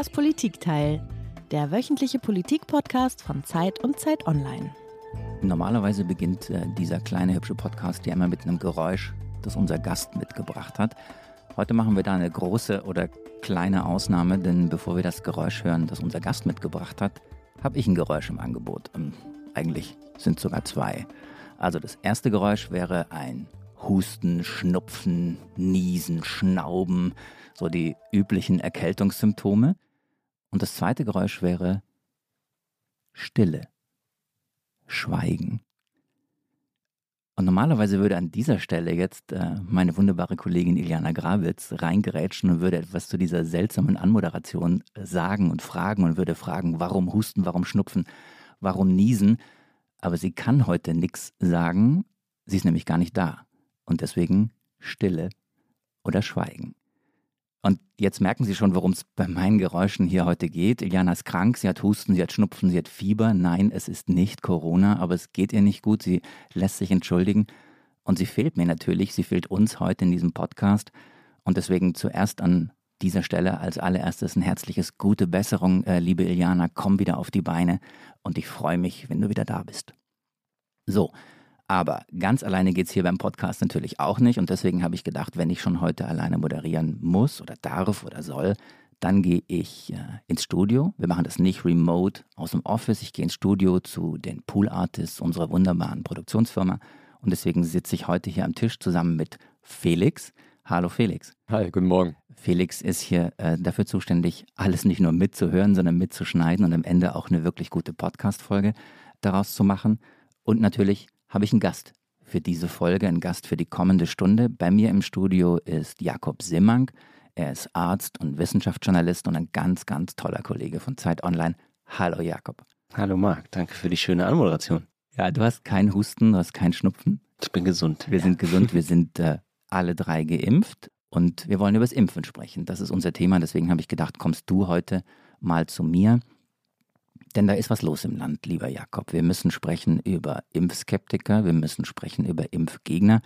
Das Politikteil, der wöchentliche Politikpodcast von Zeit und Zeit Online. Normalerweise beginnt äh, dieser kleine hübsche Podcast ja immer mit einem Geräusch, das unser Gast mitgebracht hat. Heute machen wir da eine große oder kleine Ausnahme, denn bevor wir das Geräusch hören, das unser Gast mitgebracht hat, habe ich ein Geräusch im Angebot. Und eigentlich sind es sogar zwei. Also das erste Geräusch wäre ein Husten, Schnupfen, Niesen, Schnauben, so die üblichen Erkältungssymptome. Und das zweite Geräusch wäre Stille, Schweigen. Und normalerweise würde an dieser Stelle jetzt äh, meine wunderbare Kollegin Iliana Grawitz reingerätschen und würde etwas zu dieser seltsamen Anmoderation sagen und fragen und würde fragen, warum husten, warum schnupfen, warum niesen. Aber sie kann heute nichts sagen, sie ist nämlich gar nicht da. Und deswegen Stille oder Schweigen. Und jetzt merken Sie schon, worum es bei meinen Geräuschen hier heute geht. Iliana ist krank, sie hat Husten, sie hat Schnupfen, sie hat Fieber. Nein, es ist nicht Corona, aber es geht ihr nicht gut. Sie lässt sich entschuldigen. Und sie fehlt mir natürlich, sie fehlt uns heute in diesem Podcast. Und deswegen zuerst an dieser Stelle als allererstes ein herzliches gute Besserung, äh, liebe Iliana. Komm wieder auf die Beine und ich freue mich, wenn du wieder da bist. So, aber ganz alleine geht es hier beim Podcast natürlich auch nicht. Und deswegen habe ich gedacht, wenn ich schon heute alleine moderieren muss oder darf oder soll, dann gehe ich äh, ins Studio. Wir machen das nicht remote aus dem Office. Ich gehe ins Studio zu den Pool Artists unserer wunderbaren Produktionsfirma. Und deswegen sitze ich heute hier am Tisch zusammen mit Felix. Hallo Felix. Hi, guten Morgen. Felix ist hier äh, dafür zuständig, alles nicht nur mitzuhören, sondern mitzuschneiden und am Ende auch eine wirklich gute Podcast-Folge daraus zu machen. Und natürlich habe ich einen Gast für diese Folge, einen Gast für die kommende Stunde. Bei mir im Studio ist Jakob Simmang. Er ist Arzt und Wissenschaftsjournalist und ein ganz, ganz toller Kollege von Zeit Online. Hallo Jakob. Hallo Marc, danke für die schöne Anmoderation. Ja, du hast keinen Husten, du hast keinen Schnupfen. Ich bin gesund. Wir sind gesund, wir sind äh, alle drei geimpft und wir wollen über das Impfen sprechen. Das ist unser Thema, deswegen habe ich gedacht, kommst du heute mal zu mir. Denn da ist was los im Land, lieber Jakob. Wir müssen sprechen über Impfskeptiker, wir müssen sprechen über Impfgegner.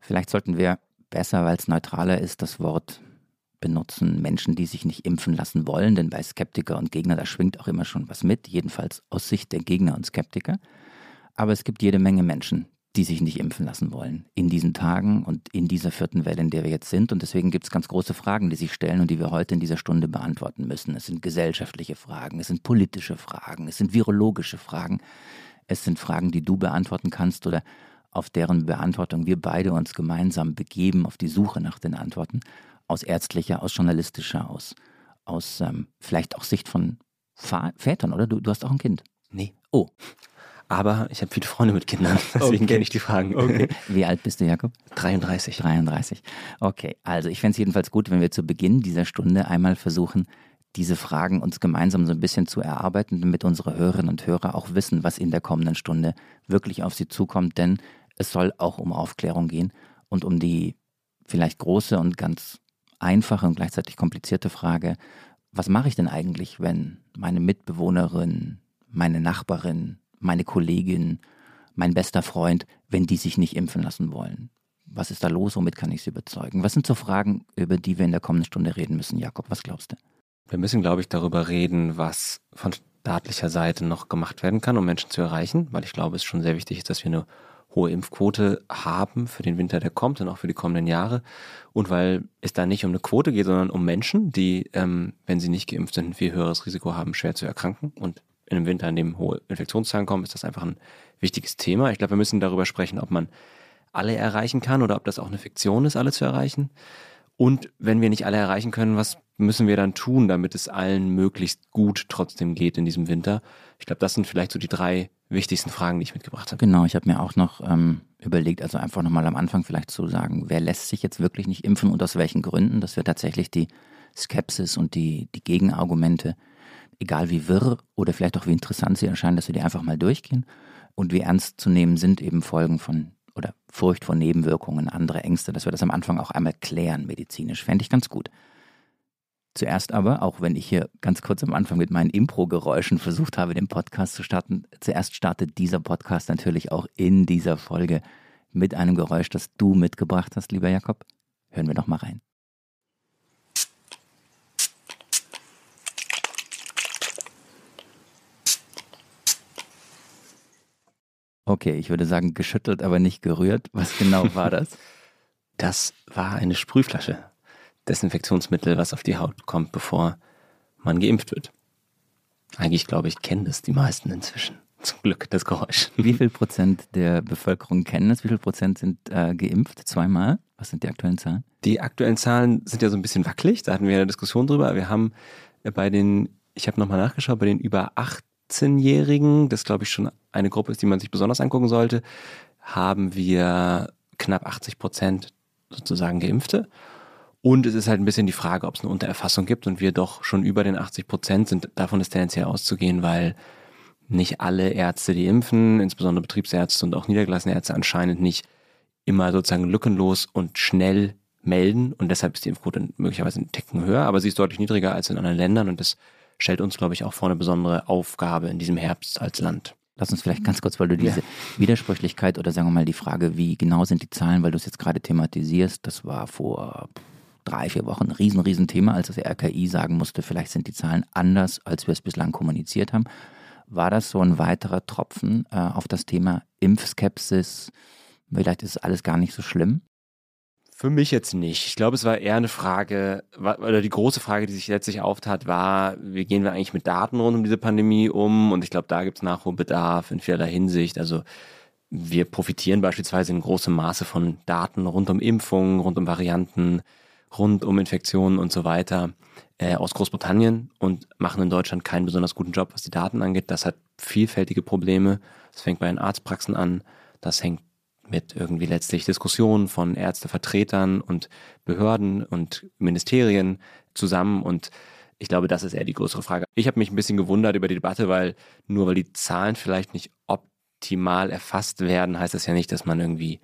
Vielleicht sollten wir besser, weil es neutraler ist, das Wort benutzen, Menschen, die sich nicht impfen lassen wollen, denn bei Skeptiker und Gegner, da schwingt auch immer schon was mit, jedenfalls aus Sicht der Gegner und Skeptiker. Aber es gibt jede Menge Menschen, die sich nicht impfen lassen wollen in diesen Tagen und in dieser vierten Welle, in der wir jetzt sind. Und deswegen gibt es ganz große Fragen, die sich stellen und die wir heute in dieser Stunde beantworten müssen. Es sind gesellschaftliche Fragen, es sind politische Fragen, es sind virologische Fragen, es sind Fragen, die du beantworten kannst oder auf deren Beantwortung wir beide uns gemeinsam begeben auf die Suche nach den Antworten aus ärztlicher, aus journalistischer, aus, aus ähm, vielleicht auch Sicht von Vätern, oder? Du, du hast auch ein Kind. Nee. Oh. Aber ich habe viele Freunde mit Kindern, deswegen okay. kenne ich die Fragen. Okay. Wie alt bist du, Jakob? 33. 33. Okay, also ich fände es jedenfalls gut, wenn wir zu Beginn dieser Stunde einmal versuchen, diese Fragen uns gemeinsam so ein bisschen zu erarbeiten, damit unsere Hörerinnen und Hörer auch wissen, was in der kommenden Stunde wirklich auf sie zukommt. Denn es soll auch um Aufklärung gehen und um die vielleicht große und ganz einfache und gleichzeitig komplizierte Frage, was mache ich denn eigentlich, wenn meine Mitbewohnerin, meine Nachbarin, meine Kollegin, mein bester Freund, wenn die sich nicht impfen lassen wollen? Was ist da los? Womit kann ich sie überzeugen? Was sind so Fragen, über die wir in der kommenden Stunde reden müssen? Jakob, was glaubst du? Wir müssen, glaube ich, darüber reden, was von staatlicher Seite noch gemacht werden kann, um Menschen zu erreichen, weil ich glaube, es schon sehr wichtig ist, dass wir eine hohe Impfquote haben für den Winter, der kommt und auch für die kommenden Jahre. Und weil es da nicht um eine Quote geht, sondern um Menschen, die, ähm, wenn sie nicht geimpft sind, ein viel höheres Risiko haben, schwer zu erkranken und in einem Winter, in dem hohe Infektionszahlen kommen, ist das einfach ein wichtiges Thema. Ich glaube, wir müssen darüber sprechen, ob man alle erreichen kann oder ob das auch eine Fiktion ist, alle zu erreichen. Und wenn wir nicht alle erreichen können, was müssen wir dann tun, damit es allen möglichst gut trotzdem geht in diesem Winter? Ich glaube, das sind vielleicht so die drei wichtigsten Fragen, die ich mitgebracht habe. Genau, ich habe mir auch noch ähm, überlegt, also einfach nochmal am Anfang vielleicht zu sagen, wer lässt sich jetzt wirklich nicht impfen und aus welchen Gründen, dass wir tatsächlich die Skepsis und die, die Gegenargumente egal wie wirr oder vielleicht auch wie interessant sie erscheinen, dass wir die einfach mal durchgehen und wie ernst zu nehmen sind eben Folgen von oder Furcht vor Nebenwirkungen, andere Ängste, dass wir das am Anfang auch einmal klären medizinisch. Fände ich ganz gut. Zuerst aber, auch wenn ich hier ganz kurz am Anfang mit meinen Impro-Geräuschen versucht habe, den Podcast zu starten, zuerst startet dieser Podcast natürlich auch in dieser Folge mit einem Geräusch, das du mitgebracht hast, lieber Jakob. Hören wir doch mal rein. Okay, ich würde sagen geschüttelt, aber nicht gerührt. Was genau war das? Das war eine Sprühflasche. Desinfektionsmittel, was auf die Haut kommt, bevor man geimpft wird. Eigentlich, glaube ich, kennen das die meisten inzwischen. Zum Glück, das Geräusch. Wie viel Prozent der Bevölkerung kennen das? Wie viel Prozent sind äh, geimpft? Zweimal? Was sind die aktuellen Zahlen? Die aktuellen Zahlen sind ja so ein bisschen wackelig. Da hatten wir eine Diskussion drüber. Wir haben bei den, ich habe nochmal nachgeschaut, bei den über 18-Jährigen, das glaube ich schon eine Gruppe ist, die man sich besonders angucken sollte, haben wir knapp 80 Prozent sozusagen Geimpfte. Und es ist halt ein bisschen die Frage, ob es eine Untererfassung gibt und wir doch schon über den 80 Prozent sind. Davon ist tendenziell auszugehen, weil nicht alle Ärzte, die impfen, insbesondere Betriebsärzte und auch niedergelassene Ärzte anscheinend nicht immer sozusagen lückenlos und schnell melden und deshalb ist die Impfquote möglicherweise einen Ticken höher, aber sie ist deutlich niedriger als in anderen Ländern und das stellt uns, glaube ich, auch vor eine besondere Aufgabe in diesem Herbst als Land. Lass uns vielleicht ganz kurz, weil du diese ja. Widersprüchlichkeit oder sagen wir mal die Frage, wie genau sind die Zahlen, weil du es jetzt gerade thematisierst, das war vor drei, vier Wochen ein riesen, riesen Thema, als das RKI sagen musste, vielleicht sind die Zahlen anders, als wir es bislang kommuniziert haben. War das so ein weiterer Tropfen äh, auf das Thema Impfskepsis? Vielleicht ist alles gar nicht so schlimm. Für mich jetzt nicht. Ich glaube, es war eher eine Frage, oder die große Frage, die sich letztlich auftat, war, wie gehen wir eigentlich mit Daten rund um diese Pandemie um? Und ich glaube, da gibt es Nachholbedarf in vielerlei Hinsicht. Also wir profitieren beispielsweise in großem Maße von Daten rund um Impfungen, rund um Varianten, rund um Infektionen und so weiter äh, aus Großbritannien und machen in Deutschland keinen besonders guten Job, was die Daten angeht. Das hat vielfältige Probleme. Das fängt bei den Arztpraxen an. Das hängt mit irgendwie letztlich Diskussionen von Ärztevertretern und Behörden und Ministerien zusammen und ich glaube, das ist eher die größere Frage. Ich habe mich ein bisschen gewundert über die Debatte, weil nur weil die Zahlen vielleicht nicht optimal erfasst werden, heißt das ja nicht, dass man irgendwie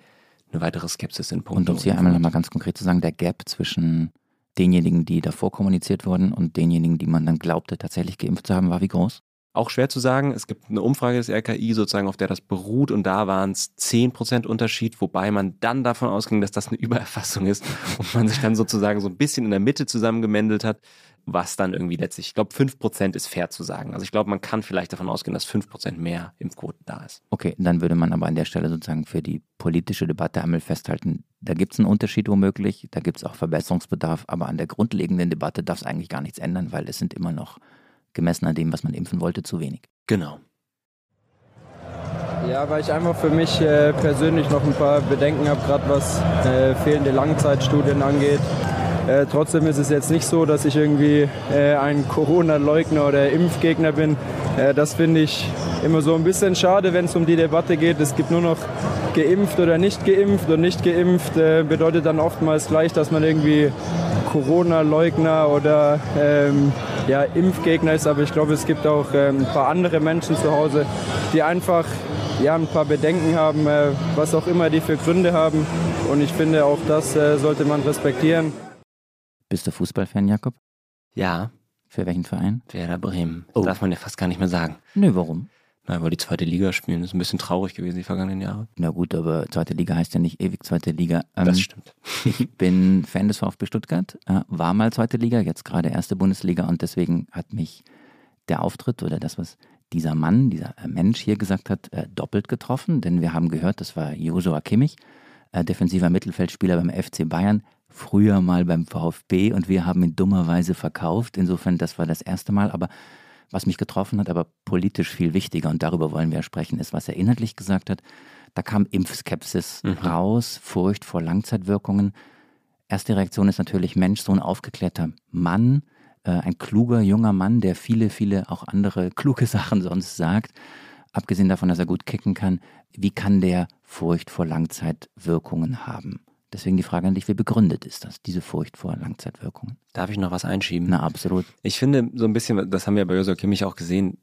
eine weitere Skepsis in Punkten. Und um es hier einmal nochmal ganz konkret zu sagen, der Gap zwischen denjenigen, die davor kommuniziert wurden und denjenigen, die man dann glaubte, tatsächlich geimpft zu haben, war wie groß? Auch schwer zu sagen. Es gibt eine Umfrage des RKI sozusagen, auf der das beruht und da waren es 10% Unterschied, wobei man dann davon ausging, dass das eine Übererfassung ist und man sich dann sozusagen so ein bisschen in der Mitte zusammengemendelt hat, was dann irgendwie letztlich, ich glaube 5% ist fair zu sagen. Also ich glaube, man kann vielleicht davon ausgehen, dass 5% mehr Impfquoten da ist. Okay, dann würde man aber an der Stelle sozusagen für die politische Debatte einmal festhalten, da gibt es einen Unterschied womöglich, da gibt es auch Verbesserungsbedarf, aber an der grundlegenden Debatte darf es eigentlich gar nichts ändern, weil es sind immer noch gemessen an dem, was man impfen wollte, zu wenig. Genau. Ja, weil ich einfach für mich äh, persönlich noch ein paar Bedenken habe, gerade was äh, fehlende Langzeitstudien angeht. Äh, trotzdem ist es jetzt nicht so, dass ich irgendwie äh, ein Corona-Leugner oder Impfgegner bin. Äh, das finde ich immer so ein bisschen schade, wenn es um die Debatte geht. Es gibt nur noch geimpft oder nicht geimpft und nicht geimpft äh, bedeutet dann oftmals gleich, dass man irgendwie Corona-Leugner oder ähm, ja, Impfgegner ist, aber ich glaube, es gibt auch ähm, ein paar andere Menschen zu Hause, die einfach ja, ein paar Bedenken haben, äh, was auch immer die für Gründe haben. Und ich finde, auch das äh, sollte man respektieren. Bist du Fußballfan, Jakob? Ja. Für welchen Verein? Werder Bremen. Das oh. darf man ja fast gar nicht mehr sagen. Nö, warum? Na, weil die zweite Liga spielen. Das ist ein bisschen traurig gewesen die vergangenen Jahre. Na gut, aber zweite Liga heißt ja nicht ewig zweite Liga. Ähm, das stimmt. ich bin Fan des VfB Stuttgart, äh, war mal zweite Liga, jetzt gerade erste Bundesliga und deswegen hat mich der Auftritt oder das, was dieser Mann, dieser äh, Mensch hier gesagt hat, äh, doppelt getroffen, denn wir haben gehört, das war Josua Kimmich, äh, defensiver Mittelfeldspieler beim FC Bayern, früher mal beim VfB und wir haben ihn dummerweise verkauft. Insofern, das war das erste Mal, aber was mich getroffen hat, aber politisch viel wichtiger, und darüber wollen wir sprechen, ist, was er inhaltlich gesagt hat. Da kam Impfskepsis mhm. raus, Furcht vor Langzeitwirkungen. Erste Reaktion ist natürlich, Mensch, so ein aufgeklärter Mann, äh, ein kluger junger Mann, der viele, viele auch andere kluge Sachen sonst sagt. Abgesehen davon, dass er gut kicken kann, wie kann der Furcht vor Langzeitwirkungen haben? Deswegen die Frage an dich, wie begründet ist das, diese Furcht vor Langzeitwirkungen? Darf ich noch was einschieben? Na, absolut. Ich finde so ein bisschen, das haben wir bei Josua Kimmich auch gesehen,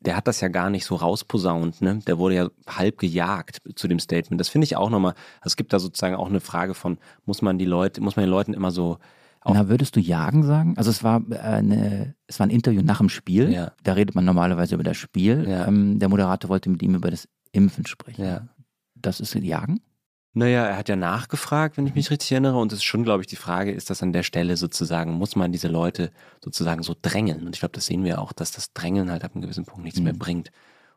der hat das ja gar nicht so rausposaunt, ne? Der wurde ja halb gejagt zu dem Statement. Das finde ich auch nochmal, also es gibt da sozusagen auch eine Frage von, muss man die Leute, muss man den Leuten immer so na, würdest du jagen sagen? Also es war äh, eine, es war ein Interview nach dem Spiel. Ja. Da redet man normalerweise über das Spiel. Ja. Ähm, der Moderator wollte mit ihm über das Impfen sprechen. Ja. Das ist Jagen? Naja, er hat ja nachgefragt, wenn ich mich richtig erinnere. Und es ist schon, glaube ich, die Frage, ist das an der Stelle sozusagen, muss man diese Leute sozusagen so drängeln? Und ich glaube, das sehen wir auch, dass das Drängeln halt ab einem gewissen Punkt nichts mhm. mehr bringt.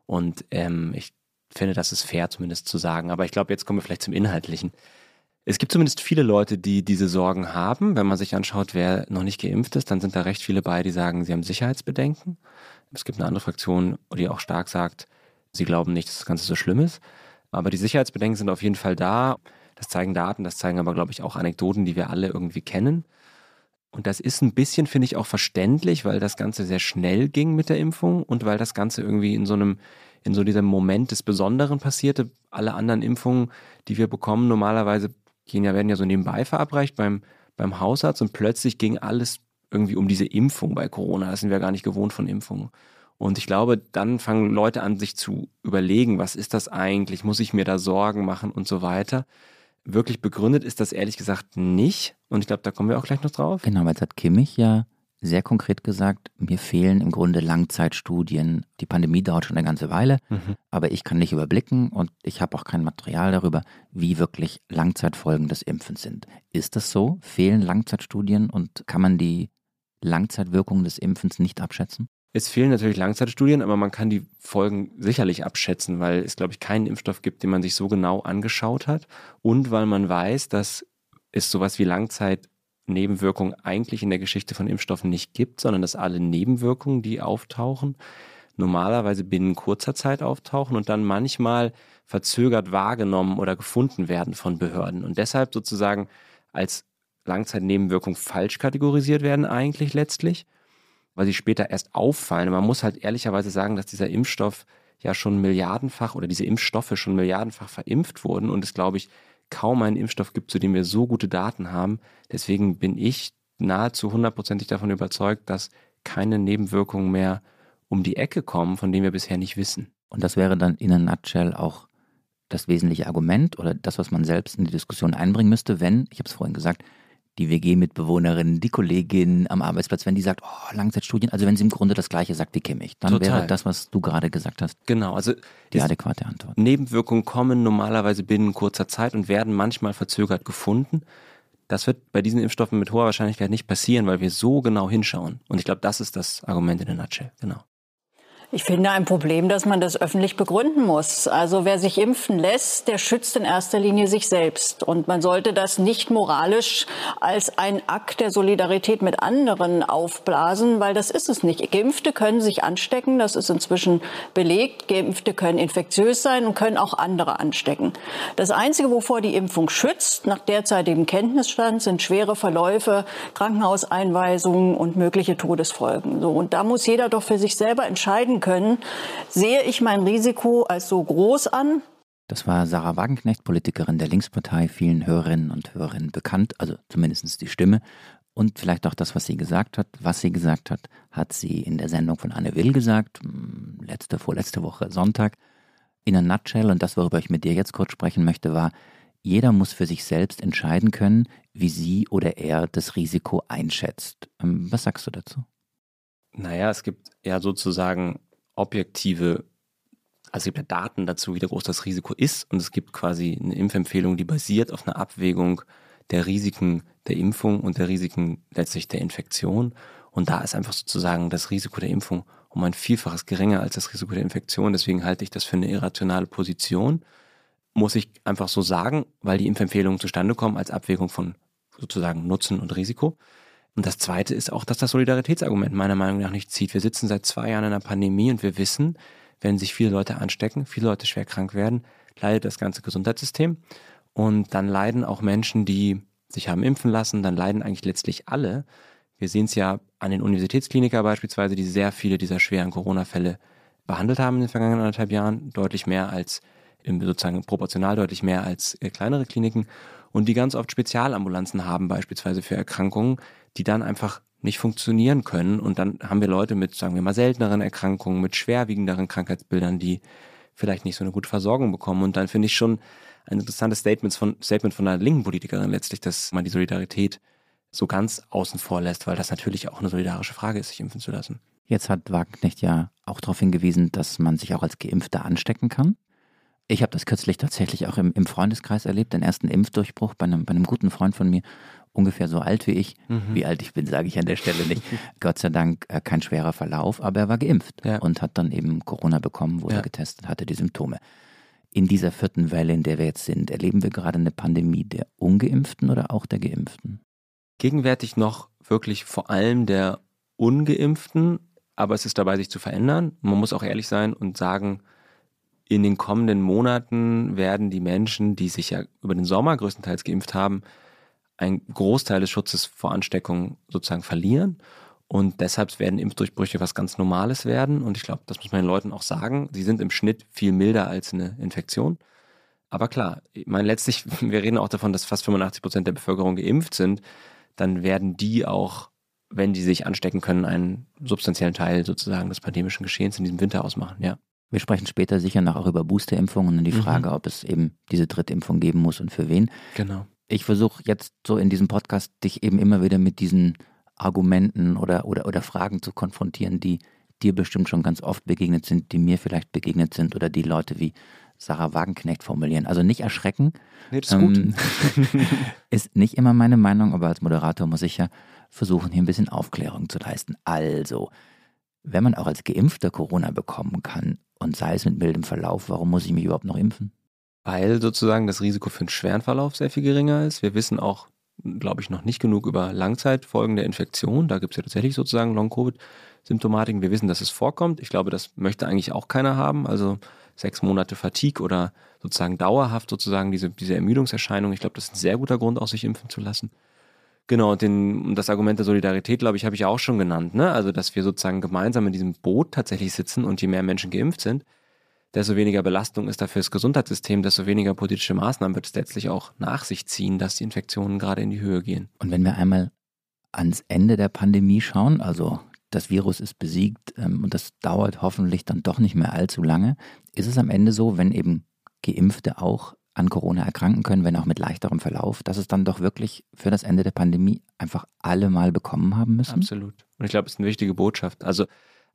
Und ähm, ich finde, das ist fair zumindest zu sagen. Aber ich glaube, jetzt kommen wir vielleicht zum Inhaltlichen. Es gibt zumindest viele Leute, die diese Sorgen haben. Wenn man sich anschaut, wer noch nicht geimpft ist, dann sind da recht viele bei, die sagen, sie haben Sicherheitsbedenken. Es gibt eine andere Fraktion, die auch stark sagt, sie glauben nicht, dass das Ganze so schlimm ist. Aber die Sicherheitsbedenken sind auf jeden Fall da. Das zeigen Daten, das zeigen aber, glaube ich, auch Anekdoten, die wir alle irgendwie kennen. Und das ist ein bisschen, finde ich, auch verständlich, weil das Ganze sehr schnell ging mit der Impfung und weil das Ganze irgendwie in so einem, in so diesem Moment des Besonderen passierte. Alle anderen Impfungen, die wir bekommen, normalerweise gehen ja, werden ja so nebenbei verabreicht beim, beim Hausarzt und plötzlich ging alles irgendwie um diese Impfung bei Corona. Das sind wir gar nicht gewohnt von Impfungen. Und ich glaube, dann fangen Leute an, sich zu überlegen, was ist das eigentlich? Muss ich mir da Sorgen machen und so weiter? Wirklich begründet ist das ehrlich gesagt nicht. Und ich glaube, da kommen wir auch gleich noch drauf. Genau, weil jetzt hat Kimmich ja sehr konkret gesagt, mir fehlen im Grunde Langzeitstudien. Die Pandemie dauert schon eine ganze Weile, mhm. aber ich kann nicht überblicken und ich habe auch kein Material darüber, wie wirklich Langzeitfolgen des Impfens sind. Ist das so? Fehlen Langzeitstudien und kann man die Langzeitwirkungen des Impfens nicht abschätzen? Es fehlen natürlich Langzeitstudien, aber man kann die Folgen sicherlich abschätzen, weil es, glaube ich, keinen Impfstoff gibt, den man sich so genau angeschaut hat. Und weil man weiß, dass es sowas wie Langzeitnebenwirkungen eigentlich in der Geschichte von Impfstoffen nicht gibt, sondern dass alle Nebenwirkungen, die auftauchen, normalerweise binnen kurzer Zeit auftauchen und dann manchmal verzögert wahrgenommen oder gefunden werden von Behörden. Und deshalb sozusagen als Langzeitnebenwirkung falsch kategorisiert werden eigentlich letztlich weil sie später erst auffallen. Und man muss halt ehrlicherweise sagen, dass dieser Impfstoff ja schon milliardenfach oder diese Impfstoffe schon milliardenfach verimpft wurden und es, glaube ich, kaum einen Impfstoff gibt, zu dem wir so gute Daten haben. Deswegen bin ich nahezu hundertprozentig davon überzeugt, dass keine Nebenwirkungen mehr um die Ecke kommen, von denen wir bisher nicht wissen. Und das wäre dann in a nutshell auch das wesentliche Argument oder das, was man selbst in die Diskussion einbringen müsste, wenn, ich habe es vorhin gesagt, die WG-Mitbewohnerin, die Kollegin am Arbeitsplatz, wenn die sagt, oh, Langzeitstudien, also wenn sie im Grunde das Gleiche sagt wie Kimmich, dann Total. wäre das, was du gerade gesagt hast, genau, also die adäquate Antwort. Nebenwirkungen kommen normalerweise binnen kurzer Zeit und werden manchmal verzögert gefunden. Das wird bei diesen Impfstoffen mit hoher Wahrscheinlichkeit nicht passieren, weil wir so genau hinschauen. Und ich glaube, das ist das Argument in der Nutshell. Genau. Ich finde ein Problem, dass man das öffentlich begründen muss. Also wer sich impfen lässt, der schützt in erster Linie sich selbst. Und man sollte das nicht moralisch als ein Akt der Solidarität mit anderen aufblasen, weil das ist es nicht. Geimpfte können sich anstecken, das ist inzwischen belegt. Geimpfte können infektiös sein und können auch andere anstecken. Das Einzige, wovor die Impfung schützt, nach derzeitigem Kenntnisstand, sind schwere Verläufe, Krankenhauseinweisungen und mögliche Todesfolgen. So, und da muss jeder doch für sich selber entscheiden können, sehe ich mein Risiko als so groß an. Das war Sarah Wagenknecht, Politikerin der Linkspartei, vielen Hörerinnen und Hörern bekannt, also zumindest die Stimme. Und vielleicht auch das, was sie gesagt hat. Was sie gesagt hat, hat sie in der Sendung von Anne Will gesagt, hm, letzte, vorletzte Woche Sonntag. In a nutshell, und das, worüber ich mit dir jetzt kurz sprechen möchte, war, jeder muss für sich selbst entscheiden können, wie sie oder er das Risiko einschätzt. Ähm, was sagst du dazu? Naja, es gibt ja sozusagen objektive, also es gibt ja Daten dazu, wie groß das Risiko ist und es gibt quasi eine Impfempfehlung, die basiert auf einer Abwägung der Risiken der Impfung und der Risiken letztlich der Infektion. Und da ist einfach sozusagen das Risiko der Impfung um ein Vielfaches geringer als das Risiko der Infektion. Deswegen halte ich das für eine irrationale Position. Muss ich einfach so sagen, weil die Impfempfehlungen zustande kommen als Abwägung von sozusagen Nutzen und Risiko. Und das Zweite ist auch, dass das Solidaritätsargument meiner Meinung nach nicht zieht. Wir sitzen seit zwei Jahren in einer Pandemie und wir wissen, wenn sich viele Leute anstecken, viele Leute schwer krank werden, leidet das ganze Gesundheitssystem. Und dann leiden auch Menschen, die sich haben impfen lassen, dann leiden eigentlich letztlich alle. Wir sehen es ja an den Universitätskliniker beispielsweise, die sehr viele dieser schweren Corona-Fälle behandelt haben in den vergangenen anderthalb Jahren, deutlich mehr als, sozusagen proportional deutlich mehr als äh, kleinere Kliniken und die ganz oft Spezialambulanzen haben, beispielsweise für Erkrankungen, die dann einfach nicht funktionieren können. Und dann haben wir Leute mit, sagen wir mal, selteneren Erkrankungen, mit schwerwiegenderen Krankheitsbildern, die vielleicht nicht so eine gute Versorgung bekommen. Und dann finde ich schon ein interessantes Statement von, Statement von einer linken Politikerin letztlich, dass man die Solidarität so ganz außen vor lässt, weil das natürlich auch eine solidarische Frage ist, sich impfen zu lassen. Jetzt hat Wagnecht ja auch darauf hingewiesen, dass man sich auch als Geimpfter anstecken kann. Ich habe das kürzlich tatsächlich auch im, im, Freundeskreis erlebt, den ersten Impfdurchbruch bei einem, bei einem guten Freund von mir, ungefähr so alt wie ich. Mhm. Wie alt ich bin, sage ich an der Stelle nicht. Gott sei Dank äh, kein schwerer Verlauf, aber er war geimpft ja. und hat dann eben Corona bekommen, wurde ja. getestet, hatte die Symptome. in dieser vierten Welle, in der wir jetzt sind? Erleben wir gerade eine Pandemie der ungeimpften oder auch der geimpften? Gegenwärtig noch wirklich vor allem der ungeimpften, aber es ist dabei, sich zu verändern. Man muss auch ehrlich sein und sagen, in den kommenden Monaten werden die Menschen, die sich ja über den Sommer größtenteils geimpft haben, einen Großteil des Schutzes vor Ansteckung sozusagen verlieren. Und deshalb werden Impfdurchbrüche was ganz Normales werden. Und ich glaube, das muss man den Leuten auch sagen. Sie sind im Schnitt viel milder als eine Infektion. Aber klar, ich meine, letztlich, wir reden auch davon, dass fast 85 Prozent der Bevölkerung geimpft sind. Dann werden die auch, wenn die sich anstecken können, einen substanziellen Teil sozusagen des pandemischen Geschehens in diesem Winter ausmachen, ja. Wir sprechen später sicher noch auch über Boosterimpfungen und die mhm. Frage, mhm. ob es eben diese Drittimpfung geben muss und für wen. Genau. Ich versuche jetzt so in diesem Podcast dich eben immer wieder mit diesen Argumenten oder, oder, oder Fragen zu konfrontieren, die dir bestimmt schon ganz oft begegnet sind, die mir vielleicht begegnet sind oder die Leute wie Sarah Wagenknecht formulieren. Also nicht erschrecken. Nee, das ist ähm, gut. ist nicht immer meine Meinung, aber als Moderator muss ich ja versuchen, hier ein bisschen Aufklärung zu leisten. Also, wenn man auch als Geimpfter Corona bekommen kann und sei es mit mildem Verlauf, warum muss ich mich überhaupt noch impfen? Weil sozusagen das Risiko für einen schweren Verlauf sehr viel geringer ist. Wir wissen auch glaube ich, noch nicht genug über Langzeitfolgen der Infektion. Da gibt es ja tatsächlich sozusagen Long-Covid-Symptomatiken. Wir wissen, dass es vorkommt. Ich glaube, das möchte eigentlich auch keiner haben. Also sechs Monate Fatigue oder sozusagen dauerhaft sozusagen diese, diese Ermüdungserscheinung. Ich glaube, das ist ein sehr guter Grund, auch sich impfen zu lassen. Genau, den, das Argument der Solidarität, glaube ich, habe ich auch schon genannt. Ne? Also, dass wir sozusagen gemeinsam in diesem Boot tatsächlich sitzen und je mehr Menschen geimpft sind, desto weniger Belastung ist da fürs Gesundheitssystem, desto weniger politische Maßnahmen wird es letztlich auch nach sich ziehen, dass die Infektionen gerade in die Höhe gehen. Und wenn wir einmal ans Ende der Pandemie schauen, also das Virus ist besiegt ähm, und das dauert hoffentlich dann doch nicht mehr allzu lange, ist es am Ende so, wenn eben Geimpfte auch an Corona erkranken können, wenn auch mit leichterem Verlauf, dass es dann doch wirklich für das Ende der Pandemie einfach alle mal bekommen haben müssen? Absolut. Und ich glaube, es ist eine wichtige Botschaft. Also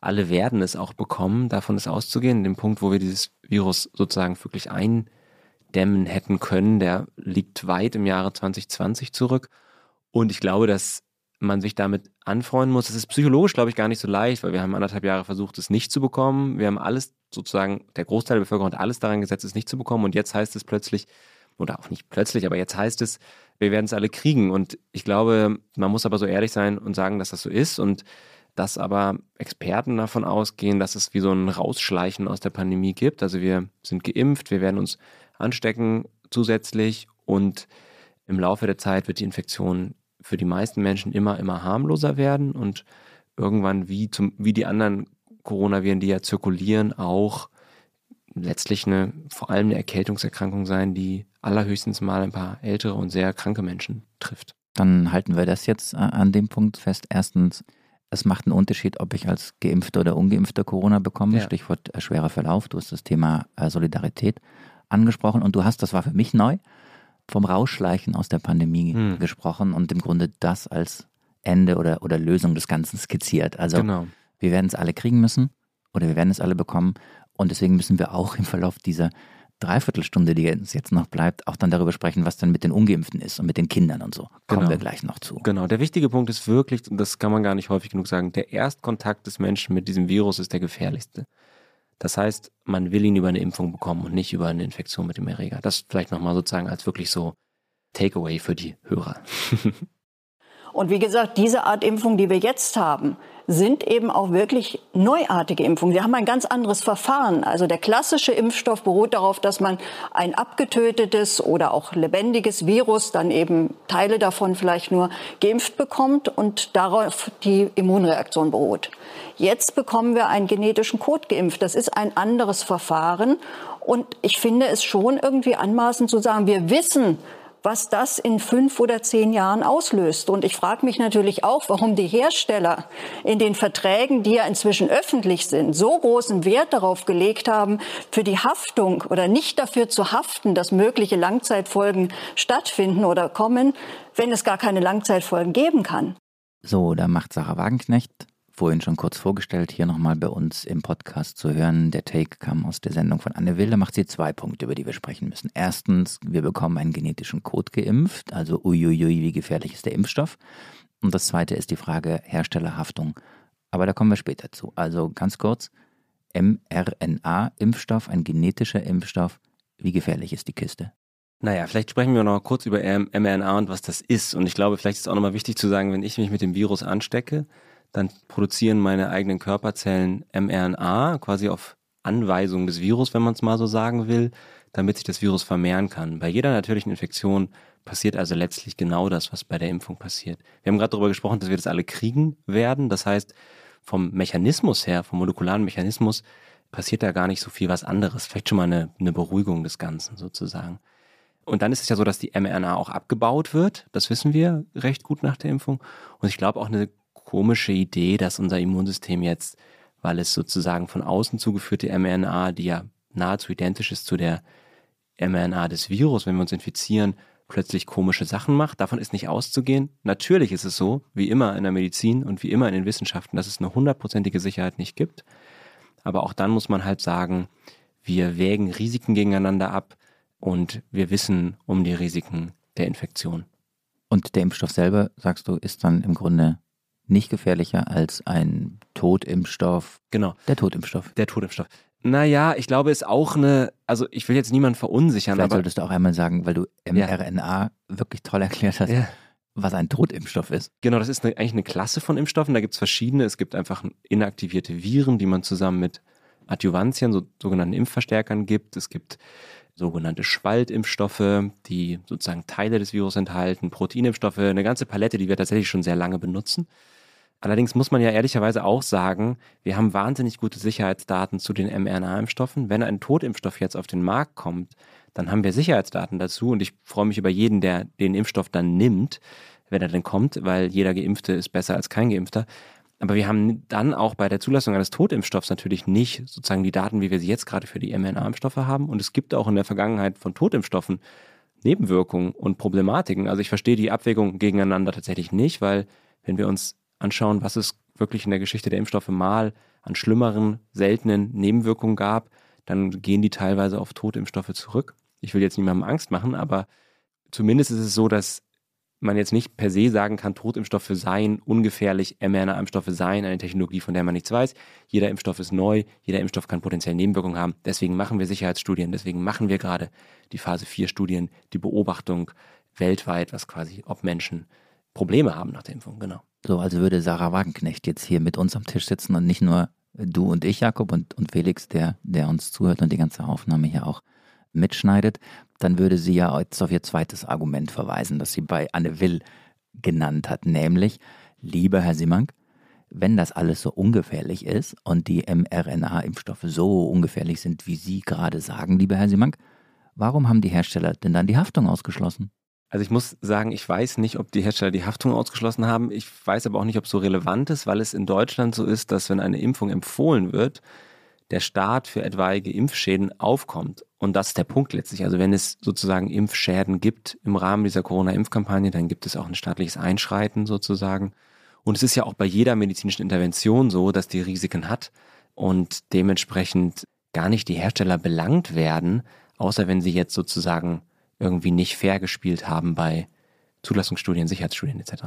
alle werden es auch bekommen, davon ist auszugehen. Den Punkt, wo wir dieses Virus sozusagen wirklich eindämmen hätten können, der liegt weit im Jahre 2020 zurück. Und ich glaube, dass man sich damit anfreunden muss. Das ist psychologisch, glaube ich, gar nicht so leicht, weil wir haben anderthalb Jahre versucht, es nicht zu bekommen. Wir haben alles sozusagen, der Großteil der Bevölkerung hat alles daran gesetzt, es nicht zu bekommen. Und jetzt heißt es plötzlich, oder auch nicht plötzlich, aber jetzt heißt es, wir werden es alle kriegen. Und ich glaube, man muss aber so ehrlich sein und sagen, dass das so ist. Und dass aber Experten davon ausgehen, dass es wie so ein Rausschleichen aus der Pandemie gibt. Also wir sind geimpft, wir werden uns anstecken zusätzlich und im Laufe der Zeit wird die Infektion für die meisten Menschen immer, immer harmloser werden und irgendwann wie, zum, wie die anderen Coronaviren, die ja zirkulieren, auch letztlich eine, vor allem eine Erkältungserkrankung sein, die allerhöchstens mal ein paar ältere und sehr kranke Menschen trifft. Dann halten wir das jetzt äh, an dem Punkt fest. Erstens, es macht einen Unterschied, ob ich als Geimpfter oder Ungeimpfter Corona bekomme. Ja. Stichwort äh, schwerer Verlauf. Du hast das Thema äh, Solidarität angesprochen und du hast, das war für mich neu, vom Rausschleichen aus der Pandemie hm. gesprochen und im Grunde das als Ende oder, oder Lösung des Ganzen skizziert. Also genau. wir werden es alle kriegen müssen oder wir werden es alle bekommen und deswegen müssen wir auch im Verlauf dieser Dreiviertelstunde, die uns jetzt noch bleibt, auch dann darüber sprechen, was dann mit den Ungeimpften ist und mit den Kindern und so. Kommen genau. wir gleich noch zu. Genau, der wichtige Punkt ist wirklich, und das kann man gar nicht häufig genug sagen, der Erstkontakt des Menschen mit diesem Virus ist der gefährlichste. Das heißt, man will ihn über eine Impfung bekommen und nicht über eine Infektion mit dem Erreger. Das vielleicht nochmal sozusagen als wirklich so Takeaway für die Hörer. und wie gesagt, diese Art Impfung, die wir jetzt haben, sind eben auch wirklich neuartige Impfungen. Sie haben ein ganz anderes Verfahren. Also der klassische Impfstoff beruht darauf, dass man ein abgetötetes oder auch lebendiges Virus, dann eben Teile davon vielleicht nur geimpft bekommt und darauf die Immunreaktion beruht. Jetzt bekommen wir einen genetischen Code geimpft. Das ist ein anderes Verfahren. Und ich finde es schon irgendwie anmaßend zu sagen, wir wissen, was das in fünf oder zehn Jahren auslöst. Und ich frage mich natürlich auch, warum die Hersteller in den Verträgen, die ja inzwischen öffentlich sind, so großen Wert darauf gelegt haben, für die Haftung oder nicht dafür zu haften, dass mögliche Langzeitfolgen stattfinden oder kommen, wenn es gar keine Langzeitfolgen geben kann. So, da macht Sarah Wagenknecht vorhin schon kurz vorgestellt, hier nochmal bei uns im Podcast zu hören. Der Take kam aus der Sendung von Anne Will. Da macht sie zwei Punkte, über die wir sprechen müssen. Erstens, wir bekommen einen genetischen Code geimpft, also uiuiui, wie gefährlich ist der Impfstoff. Und das zweite ist die Frage Herstellerhaftung. Aber da kommen wir später zu. Also ganz kurz, mRNA-Impfstoff, ein genetischer Impfstoff, Wie gefährlich ist die Kiste? Naja, vielleicht sprechen wir noch kurz über mRNA und was das ist. Und ich glaube, vielleicht ist es auch nochmal wichtig zu sagen, wenn ich mich mit dem Virus anstecke, dann produzieren meine eigenen Körperzellen mRNA quasi auf Anweisung des Virus, wenn man es mal so sagen will, damit sich das Virus vermehren kann. Bei jeder natürlichen Infektion passiert also letztlich genau das, was bei der Impfung passiert. Wir haben gerade darüber gesprochen, dass wir das alle kriegen werden. Das heißt, vom Mechanismus her, vom molekularen Mechanismus, passiert da gar nicht so viel was anderes. Vielleicht schon mal eine, eine Beruhigung des Ganzen sozusagen. Und dann ist es ja so, dass die mRNA auch abgebaut wird. Das wissen wir recht gut nach der Impfung. Und ich glaube auch eine komische Idee, dass unser Immunsystem jetzt, weil es sozusagen von außen zugeführte mRNA, die ja nahezu identisch ist zu der mRNA des Virus, wenn wir uns infizieren, plötzlich komische Sachen macht. Davon ist nicht auszugehen. Natürlich ist es so, wie immer in der Medizin und wie immer in den Wissenschaften, dass es eine hundertprozentige Sicherheit nicht gibt. Aber auch dann muss man halt sagen, wir wägen Risiken gegeneinander ab und wir wissen um die Risiken der Infektion. Und der Impfstoff selber, sagst du, ist dann im Grunde nicht gefährlicher als ein Totimpfstoff. Genau. Der Totimpfstoff. Der Totimpfstoff. Naja, ich glaube, es ist auch eine, also ich will jetzt niemanden verunsichern. Vielleicht aber, solltest du auch einmal sagen, weil du mRNA ja. wirklich toll erklärt hast, ja. was ein Totimpfstoff ist. Genau, das ist eine, eigentlich eine Klasse von Impfstoffen. Da gibt es verschiedene. Es gibt einfach inaktivierte Viren, die man zusammen mit Adjuvantien, so, sogenannten Impfverstärkern gibt. Es gibt sogenannte Spaltimpfstoffe, die sozusagen Teile des Virus enthalten, Proteinimpfstoffe, eine ganze Palette, die wir tatsächlich schon sehr lange benutzen. Allerdings muss man ja ehrlicherweise auch sagen, wir haben wahnsinnig gute Sicherheitsdaten zu den mRNA-Impfstoffen. Wenn ein Totimpfstoff jetzt auf den Markt kommt, dann haben wir Sicherheitsdaten dazu und ich freue mich über jeden, der den Impfstoff dann nimmt, wenn er denn kommt, weil jeder Geimpfte ist besser als kein Geimpfter. Aber wir haben dann auch bei der Zulassung eines Totimpfstoffs natürlich nicht sozusagen die Daten, wie wir sie jetzt gerade für die mRNA-Impfstoffe haben. Und es gibt auch in der Vergangenheit von Totimpfstoffen Nebenwirkungen und Problematiken. Also ich verstehe die Abwägung gegeneinander tatsächlich nicht, weil wenn wir uns anschauen, was es wirklich in der Geschichte der Impfstoffe mal an schlimmeren, seltenen Nebenwirkungen gab, dann gehen die teilweise auf Totimpfstoffe zurück. Ich will jetzt niemandem Angst machen, aber zumindest ist es so, dass man jetzt nicht per se sagen kann, Totimpfstoffe seien ungefährlich, mRNA-Impfstoffe seien eine Technologie, von der man nichts weiß. Jeder Impfstoff ist neu, jeder Impfstoff kann potenziell Nebenwirkungen haben. Deswegen machen wir Sicherheitsstudien, deswegen machen wir gerade die Phase 4 Studien, die Beobachtung weltweit, was quasi, ob Menschen Probleme haben nach der Impfung, genau. So, also würde Sarah Wagenknecht jetzt hier mit uns am Tisch sitzen und nicht nur du und ich, Jakob, und, und Felix, der, der uns zuhört und die ganze Aufnahme hier auch mitschneidet, dann würde sie ja jetzt auf ihr zweites Argument verweisen, das sie bei Anne Will genannt hat, nämlich, lieber Herr Simank, wenn das alles so ungefährlich ist und die mRNA-Impfstoffe so ungefährlich sind, wie Sie gerade sagen, lieber Herr Simank, warum haben die Hersteller denn dann die Haftung ausgeschlossen? Also ich muss sagen, ich weiß nicht, ob die Hersteller die Haftung ausgeschlossen haben. Ich weiß aber auch nicht, ob es so relevant ist, weil es in Deutschland so ist, dass wenn eine Impfung empfohlen wird, der Staat für etwaige Impfschäden aufkommt. Und das ist der Punkt letztlich. Also wenn es sozusagen Impfschäden gibt im Rahmen dieser Corona-Impfkampagne, dann gibt es auch ein staatliches Einschreiten sozusagen. Und es ist ja auch bei jeder medizinischen Intervention so, dass die Risiken hat und dementsprechend gar nicht die Hersteller belangt werden, außer wenn sie jetzt sozusagen irgendwie nicht fair gespielt haben bei Zulassungsstudien, Sicherheitsstudien etc.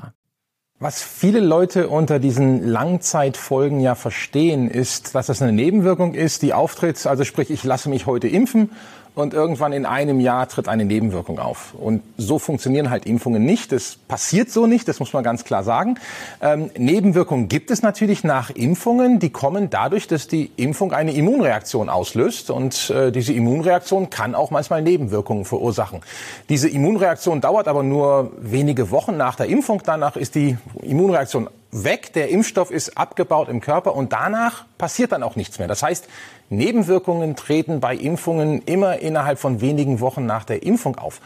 Was viele Leute unter diesen Langzeitfolgen ja verstehen, ist, dass das eine Nebenwirkung ist, die auftritt. Also sprich, ich lasse mich heute impfen und irgendwann in einem Jahr tritt eine Nebenwirkung auf. Und so funktionieren halt Impfungen nicht. Das passiert so nicht, das muss man ganz klar sagen. Ähm, Nebenwirkungen gibt es natürlich nach Impfungen. Die kommen dadurch, dass die Impfung eine Immunreaktion auslöst. Und äh, diese Immunreaktion kann auch manchmal Nebenwirkungen verursachen. Diese Immunreaktion dauert aber nur wenige Wochen nach der Impfung. Danach ist die Immunreaktion weg, der Impfstoff ist abgebaut im Körper und danach passiert dann auch nichts mehr. Das heißt, Nebenwirkungen treten bei Impfungen immer innerhalb von wenigen Wochen nach der Impfung auf.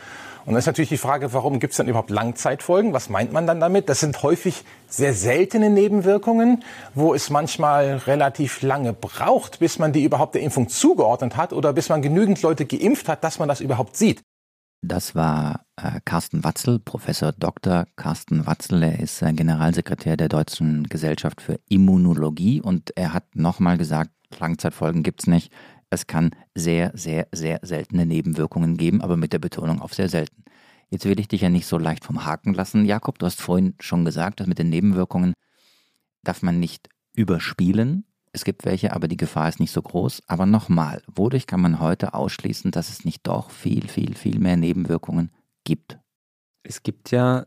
Und dann ist natürlich die Frage, warum gibt es dann überhaupt Langzeitfolgen? Was meint man dann damit? Das sind häufig sehr seltene Nebenwirkungen, wo es manchmal relativ lange braucht, bis man die überhaupt der Impfung zugeordnet hat oder bis man genügend Leute geimpft hat, dass man das überhaupt sieht. Das war äh, Carsten Watzel, Professor Dr. Carsten Watzel. Er ist äh, Generalsekretär der Deutschen Gesellschaft für Immunologie und er hat nochmal gesagt, Langzeitfolgen gibt es nicht. Es kann sehr, sehr, sehr seltene Nebenwirkungen geben, aber mit der Betonung auf sehr selten. Jetzt will ich dich ja nicht so leicht vom Haken lassen, Jakob. Du hast vorhin schon gesagt, dass mit den Nebenwirkungen darf man nicht überspielen. Es gibt welche, aber die Gefahr ist nicht so groß. Aber nochmal, wodurch kann man heute ausschließen, dass es nicht doch viel, viel, viel mehr Nebenwirkungen gibt? Es gibt ja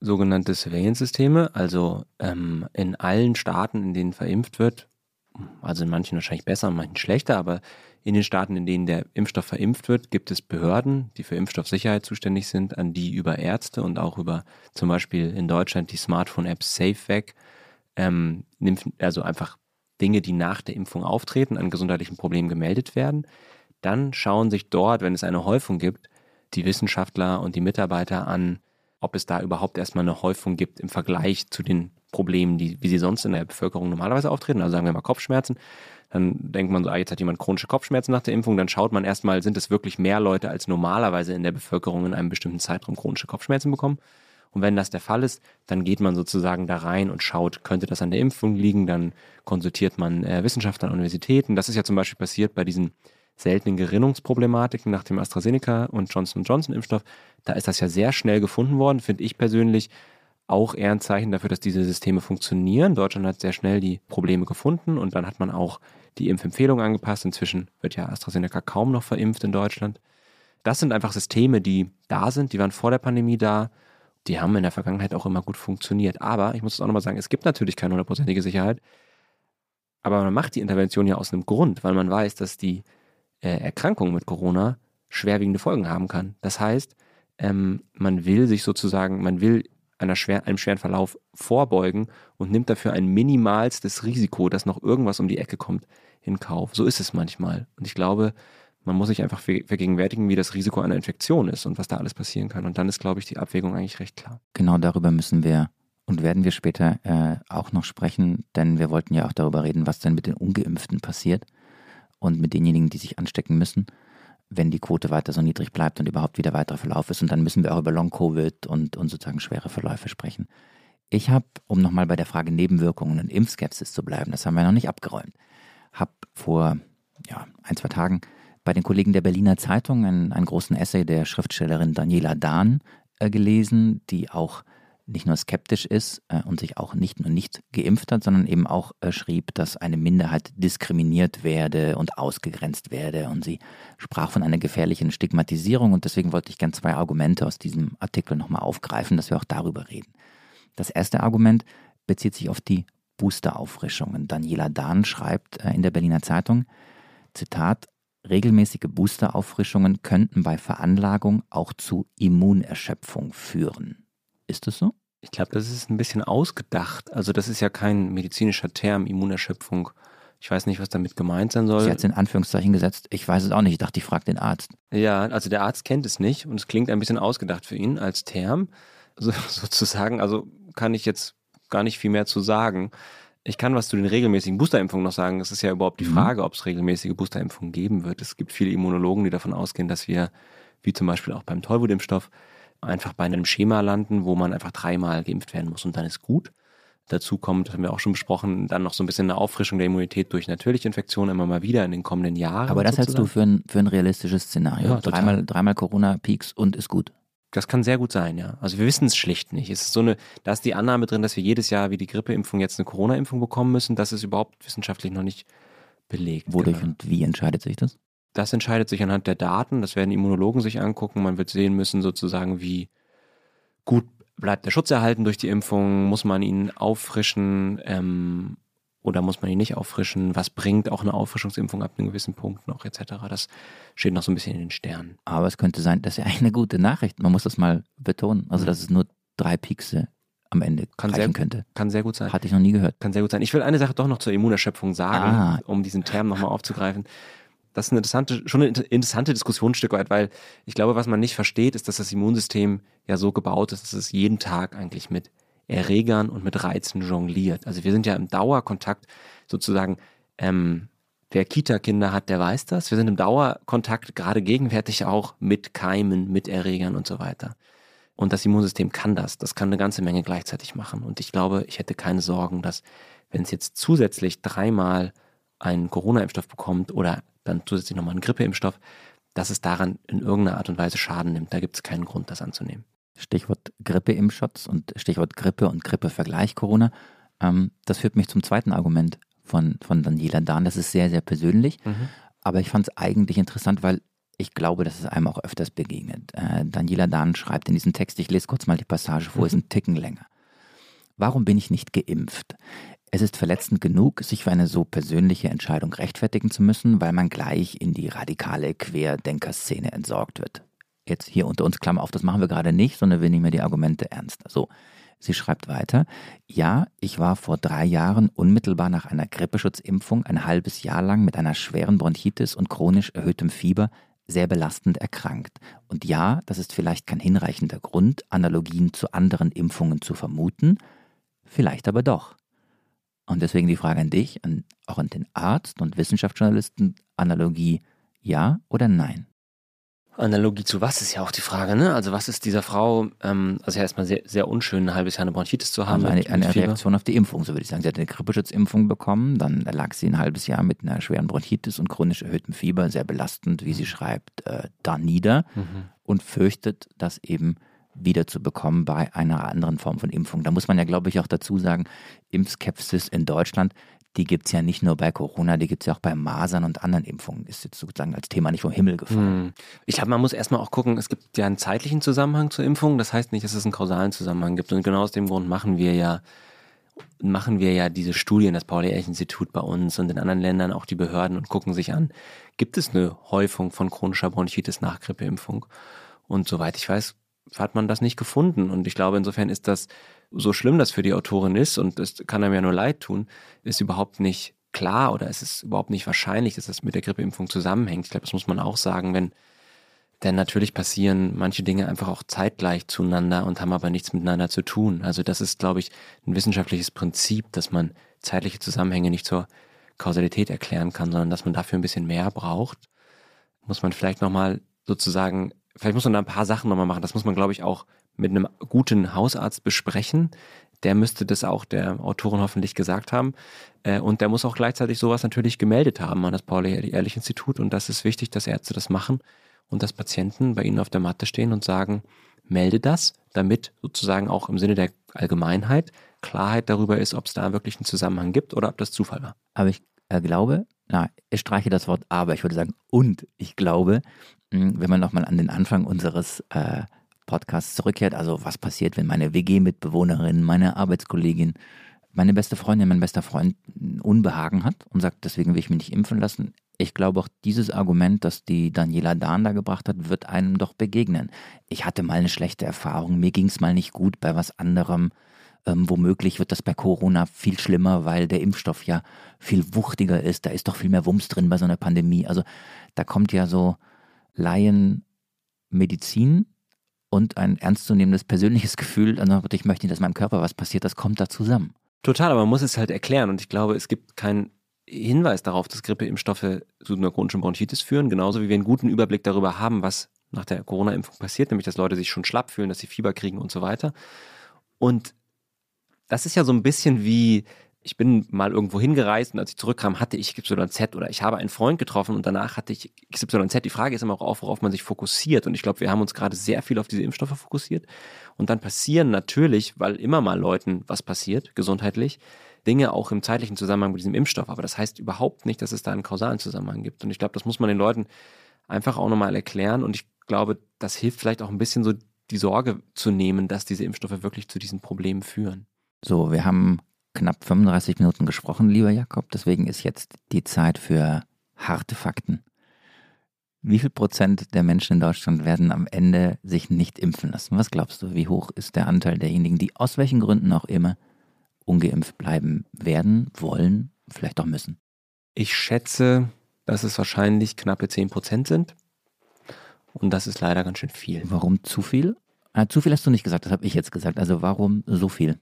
sogenannte Surveillance-Systeme, also ähm, in allen Staaten, in denen verimpft wird, also in manchen wahrscheinlich besser, in manchen schlechter, aber in den Staaten, in denen der Impfstoff verimpft wird, gibt es Behörden, die für Impfstoffsicherheit zuständig sind, an die über Ärzte und auch über zum Beispiel in Deutschland die Smartphone-App SafeVac, ähm, also einfach Dinge, die nach der Impfung auftreten, an gesundheitlichen Problemen gemeldet werden. Dann schauen sich dort, wenn es eine Häufung gibt, die Wissenschaftler und die Mitarbeiter an, ob es da überhaupt erstmal eine Häufung gibt im Vergleich zu den Problemen, die, wie sie sonst in der Bevölkerung normalerweise auftreten. Also sagen wir mal Kopfschmerzen. Dann denkt man so, ah, jetzt hat jemand chronische Kopfschmerzen nach der Impfung. Dann schaut man erstmal, sind es wirklich mehr Leute als normalerweise in der Bevölkerung in einem bestimmten Zeitraum chronische Kopfschmerzen bekommen. Und wenn das der Fall ist, dann geht man sozusagen da rein und schaut, könnte das an der Impfung liegen. Dann konsultiert man äh, Wissenschaftler an Universitäten. Das ist ja zum Beispiel passiert bei diesen seltenen Gerinnungsproblematiken nach dem AstraZeneca und Johnson Johnson Impfstoff. Da ist das ja sehr schnell gefunden worden, finde ich persönlich auch eher ein Zeichen dafür, dass diese Systeme funktionieren. Deutschland hat sehr schnell die Probleme gefunden und dann hat man auch die Impfempfehlung angepasst. Inzwischen wird ja AstraZeneca kaum noch verimpft in Deutschland. Das sind einfach Systeme, die da sind, die waren vor der Pandemie da. Die haben in der Vergangenheit auch immer gut funktioniert. Aber ich muss es auch nochmal sagen, es gibt natürlich keine hundertprozentige Sicherheit. Aber man macht die Intervention ja aus einem Grund, weil man weiß, dass die äh, Erkrankung mit Corona schwerwiegende Folgen haben kann. Das heißt, ähm, man will sich sozusagen, man will einer schwer, einem schweren Verlauf vorbeugen und nimmt dafür ein minimalstes Risiko, dass noch irgendwas um die Ecke kommt, in Kauf. So ist es manchmal. Und ich glaube, man muss sich einfach vergegenwärtigen, wie das Risiko einer Infektion ist und was da alles passieren kann. Und dann ist, glaube ich, die Abwägung eigentlich recht klar. Genau darüber müssen wir und werden wir später äh, auch noch sprechen, denn wir wollten ja auch darüber reden, was denn mit den Ungeimpften passiert und mit denjenigen, die sich anstecken müssen wenn die Quote weiter so niedrig bleibt und überhaupt wieder weiterer Verlauf ist. Und dann müssen wir auch über Long-Covid und, und sozusagen schwere Verläufe sprechen. Ich habe, um nochmal bei der Frage Nebenwirkungen und Impfskepsis zu bleiben, das haben wir noch nicht abgeräumt, habe vor ja, ein, zwei Tagen bei den Kollegen der Berliner Zeitung einen, einen großen Essay der Schriftstellerin Daniela Dahn äh, gelesen, die auch nicht nur skeptisch ist äh, und sich auch nicht nur nicht geimpft hat, sondern eben auch äh, schrieb, dass eine Minderheit diskriminiert werde und ausgegrenzt werde. Und sie sprach von einer gefährlichen Stigmatisierung. Und deswegen wollte ich gern zwei Argumente aus diesem Artikel nochmal aufgreifen, dass wir auch darüber reden. Das erste Argument bezieht sich auf die Boosterauffrischungen. Daniela Dahn schreibt äh, in der Berliner Zeitung, Zitat, regelmäßige Boosterauffrischungen könnten bei Veranlagung auch zu Immunerschöpfung führen. Ist das so? Ich glaube, das ist ein bisschen ausgedacht. Also das ist ja kein medizinischer Term, Immunerschöpfung. Ich weiß nicht, was damit gemeint sein soll. Sie hat es in Anführungszeichen gesetzt. Ich weiß es auch nicht. Ich dachte, ich frage den Arzt. Ja, also der Arzt kennt es nicht und es klingt ein bisschen ausgedacht für ihn als Term. So, sozusagen, also kann ich jetzt gar nicht viel mehr zu sagen. Ich kann was zu den regelmäßigen Boosterimpfungen noch sagen. Es ist ja überhaupt die mhm. Frage, ob es regelmäßige Boosterimpfungen geben wird. Es gibt viele Immunologen, die davon ausgehen, dass wir, wie zum Beispiel auch beim Tollwutimpfstoff, einfach bei einem Schema landen, wo man einfach dreimal geimpft werden muss und dann ist gut. Dazu kommt, das haben wir auch schon besprochen, dann noch so ein bisschen eine Auffrischung der Immunität durch natürliche Infektionen immer mal wieder in den kommenden Jahren. Aber das hältst du für ein, für ein realistisches Szenario. Ja, dreimal, dreimal Corona-Peaks und ist gut. Das kann sehr gut sein, ja. Also wir wissen es schlicht nicht. Es ist so eine, da ist die Annahme drin, dass wir jedes Jahr wie die Grippeimpfung jetzt eine Corona-Impfung bekommen müssen. Das ist überhaupt wissenschaftlich noch nicht belegt. Wodurch genau. und wie entscheidet sich das? Das entscheidet sich anhand der Daten. Das werden Immunologen sich angucken. Man wird sehen müssen, sozusagen, wie gut bleibt der Schutz erhalten durch die Impfung. Muss man ihn auffrischen ähm, oder muss man ihn nicht auffrischen? Was bringt auch eine Auffrischungsimpfung ab einem gewissen Punkt noch etc.? Das steht noch so ein bisschen in den Sternen. Aber es könnte sein, das ist ja eine gute Nachricht. Man muss das mal betonen. Also, dass es nur drei Piekse am Ende kann reichen sehr, könnte. Kann sehr gut sein. Hatte ich noch nie gehört. Kann sehr gut sein. Ich will eine Sache doch noch zur Immunerschöpfung sagen, ah. um diesen Term nochmal aufzugreifen das ist eine interessante, schon eine interessante Diskussion ein Stück weit, weil ich glaube, was man nicht versteht, ist, dass das Immunsystem ja so gebaut ist, dass es jeden Tag eigentlich mit Erregern und mit Reizen jongliert. Also wir sind ja im Dauerkontakt sozusagen. Ähm, wer Kita-Kinder hat, der weiß das. Wir sind im Dauerkontakt gerade gegenwärtig auch mit Keimen, mit Erregern und so weiter. Und das Immunsystem kann das. Das kann eine ganze Menge gleichzeitig machen. Und ich glaube, ich hätte keine Sorgen, dass wenn es jetzt zusätzlich dreimal einen Corona-Impfstoff bekommt oder dann zusätzlich nochmal einen Grippeimpfstoff, dass es daran in irgendeiner Art und Weise Schaden nimmt. Da gibt es keinen Grund, das anzunehmen. Stichwort Grippeimpfschutz und Stichwort Grippe und Grippevergleich Corona. Ähm, das führt mich zum zweiten Argument von, von Daniela Dahn. Das ist sehr, sehr persönlich. Mhm. Aber ich fand es eigentlich interessant, weil ich glaube, dass es einem auch öfters begegnet. Äh, Daniela Dahn schreibt in diesem Text, ich lese kurz mal die Passage vor, mhm. ist ein Ticken länger. Warum bin ich nicht geimpft? Es ist verletzend genug, sich für eine so persönliche Entscheidung rechtfertigen zu müssen, weil man gleich in die radikale Querdenkerszene entsorgt wird. Jetzt hier unter uns Klammer auf, das machen wir gerade nicht, sondern wir nehmen ja die Argumente ernst. So, Sie schreibt weiter, ja, ich war vor drei Jahren unmittelbar nach einer Grippeschutzimpfung ein halbes Jahr lang mit einer schweren Bronchitis und chronisch erhöhtem Fieber sehr belastend erkrankt. Und ja, das ist vielleicht kein hinreichender Grund, Analogien zu anderen Impfungen zu vermuten, vielleicht aber doch. Und deswegen die Frage an dich, an, auch an den Arzt und Wissenschaftsjournalisten, Analogie ja oder nein? Analogie zu was ist ja auch die Frage, ne? Also was ist dieser Frau, ähm, also erstmal sehr, sehr unschön, ein halbes Jahr eine Bronchitis zu haben. Also eine, eine Reaktion auf die Impfung, so würde ich sagen. Sie hat eine Grippeschutzimpfung bekommen, dann lag sie ein halbes Jahr mit einer schweren Bronchitis und chronisch erhöhtem Fieber, sehr belastend, wie sie schreibt, äh, da nieder mhm. und fürchtet, das eben wieder zu bekommen bei einer anderen Form von Impfung. Da muss man ja, glaube ich, auch dazu sagen, Impfskepsis in Deutschland die gibt es ja nicht nur bei Corona, die gibt es ja auch bei Masern und anderen Impfungen. Ist jetzt sozusagen als Thema nicht vom Himmel gefallen. Hm. Ich glaube, man muss erstmal auch gucken, es gibt ja einen zeitlichen Zusammenhang zur Impfung. Das heißt nicht, dass es einen kausalen Zusammenhang gibt. Und genau aus dem Grund machen wir ja machen wir ja diese Studien, das Paul-Ehrlich-Institut bei uns und in anderen Ländern auch die Behörden und gucken sich an, gibt es eine Häufung von chronischer Bronchitis nach Grippeimpfung? Und soweit ich weiß, hat man das nicht gefunden. Und ich glaube, insofern ist das so schlimm das für die Autorin ist, und es kann einem ja nur leid tun, ist überhaupt nicht klar oder es ist überhaupt nicht wahrscheinlich, dass das mit der Grippeimpfung zusammenhängt. Ich glaube, das muss man auch sagen, wenn denn natürlich passieren manche Dinge einfach auch zeitgleich zueinander und haben aber nichts miteinander zu tun. Also das ist, glaube ich, ein wissenschaftliches Prinzip, dass man zeitliche Zusammenhänge nicht zur Kausalität erklären kann, sondern dass man dafür ein bisschen mehr braucht. Muss man vielleicht nochmal sozusagen, vielleicht muss man da ein paar Sachen nochmal machen. Das muss man, glaube ich, auch mit einem guten Hausarzt besprechen. Der müsste das auch der Autorin hoffentlich gesagt haben. Äh, und der muss auch gleichzeitig sowas natürlich gemeldet haben an das Pauli-Ehrlich-Institut. Und das ist wichtig, dass Ärzte das machen und dass Patienten bei ihnen auf der Matte stehen und sagen, melde das, damit sozusagen auch im Sinne der Allgemeinheit Klarheit darüber ist, ob es da wirklich einen Zusammenhang gibt oder ob das Zufall war. Aber ich äh, glaube, na, ich streiche das Wort aber, ich würde sagen, und ich glaube, hm, wenn man nochmal an den Anfang unseres äh, Podcast zurückkehrt. Also was passiert, wenn meine WG-Mitbewohnerin, meine Arbeitskollegin, meine beste Freundin, mein bester Freund Unbehagen hat und sagt, deswegen will ich mich nicht impfen lassen. Ich glaube auch dieses Argument, das die Daniela Dahn da gebracht hat, wird einem doch begegnen. Ich hatte mal eine schlechte Erfahrung, mir ging es mal nicht gut bei was anderem. Ähm, womöglich wird das bei Corona viel schlimmer, weil der Impfstoff ja viel wuchtiger ist. Da ist doch viel mehr Wumms drin bei so einer Pandemie. Also da kommt ja so Laienmedizin und ein ernstzunehmendes persönliches Gefühl, also ich möchte nicht, dass meinem Körper was passiert, das kommt da zusammen. Total, aber man muss es halt erklären und ich glaube, es gibt keinen Hinweis darauf, dass Grippeimpfstoffe zu einer chronischen Bronchitis führen, genauso wie wir einen guten Überblick darüber haben, was nach der Corona-Impfung passiert, nämlich dass Leute sich schon schlapp fühlen, dass sie Fieber kriegen und so weiter. Und das ist ja so ein bisschen wie ich bin mal irgendwo hingereist und als ich zurückkam, hatte ich XYZ oder ich habe einen Freund getroffen und danach hatte ich XYZ. Die Frage ist immer auch, worauf man sich fokussiert. Und ich glaube, wir haben uns gerade sehr viel auf diese Impfstoffe fokussiert. Und dann passieren natürlich, weil immer mal Leuten was passiert, gesundheitlich, Dinge auch im zeitlichen Zusammenhang mit diesem Impfstoff. Aber das heißt überhaupt nicht, dass es da einen kausalen Zusammenhang gibt. Und ich glaube, das muss man den Leuten einfach auch nochmal erklären. Und ich glaube, das hilft vielleicht auch ein bisschen so die Sorge zu nehmen, dass diese Impfstoffe wirklich zu diesen Problemen führen. So, wir haben knapp 35 Minuten gesprochen, lieber Jakob. Deswegen ist jetzt die Zeit für harte Fakten. Wie viel Prozent der Menschen in Deutschland werden am Ende sich nicht impfen lassen? Was glaubst du, wie hoch ist der Anteil derjenigen, die aus welchen Gründen auch immer ungeimpft bleiben werden, wollen, vielleicht auch müssen? Ich schätze, dass es wahrscheinlich knappe 10 Prozent sind. Und das ist leider ganz schön viel. Warum zu viel? Ah, zu viel hast du nicht gesagt, das habe ich jetzt gesagt. Also warum so viel?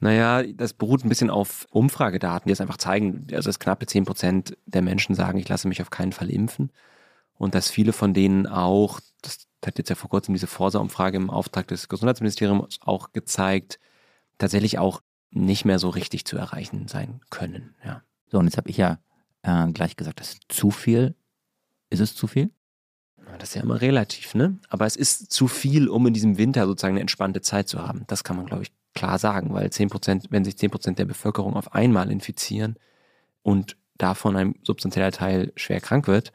Naja, das beruht ein bisschen auf Umfragedaten, die es einfach zeigen, also dass knappe 10 Prozent der Menschen sagen, ich lasse mich auf keinen Fall impfen. Und dass viele von denen auch, das hat jetzt ja vor kurzem diese Forsa-Umfrage im Auftrag des Gesundheitsministeriums auch gezeigt, tatsächlich auch nicht mehr so richtig zu erreichen sein können. Ja. So, und jetzt habe ich ja äh, gleich gesagt, das ist zu viel. Ist es zu viel? Das ist ja immer relativ, ne? Aber es ist zu viel, um in diesem Winter sozusagen eine entspannte Zeit zu haben. Das kann man, glaube ich, klar sagen, weil 10 wenn sich 10% der Bevölkerung auf einmal infizieren und davon ein substanzieller Teil schwer krank wird,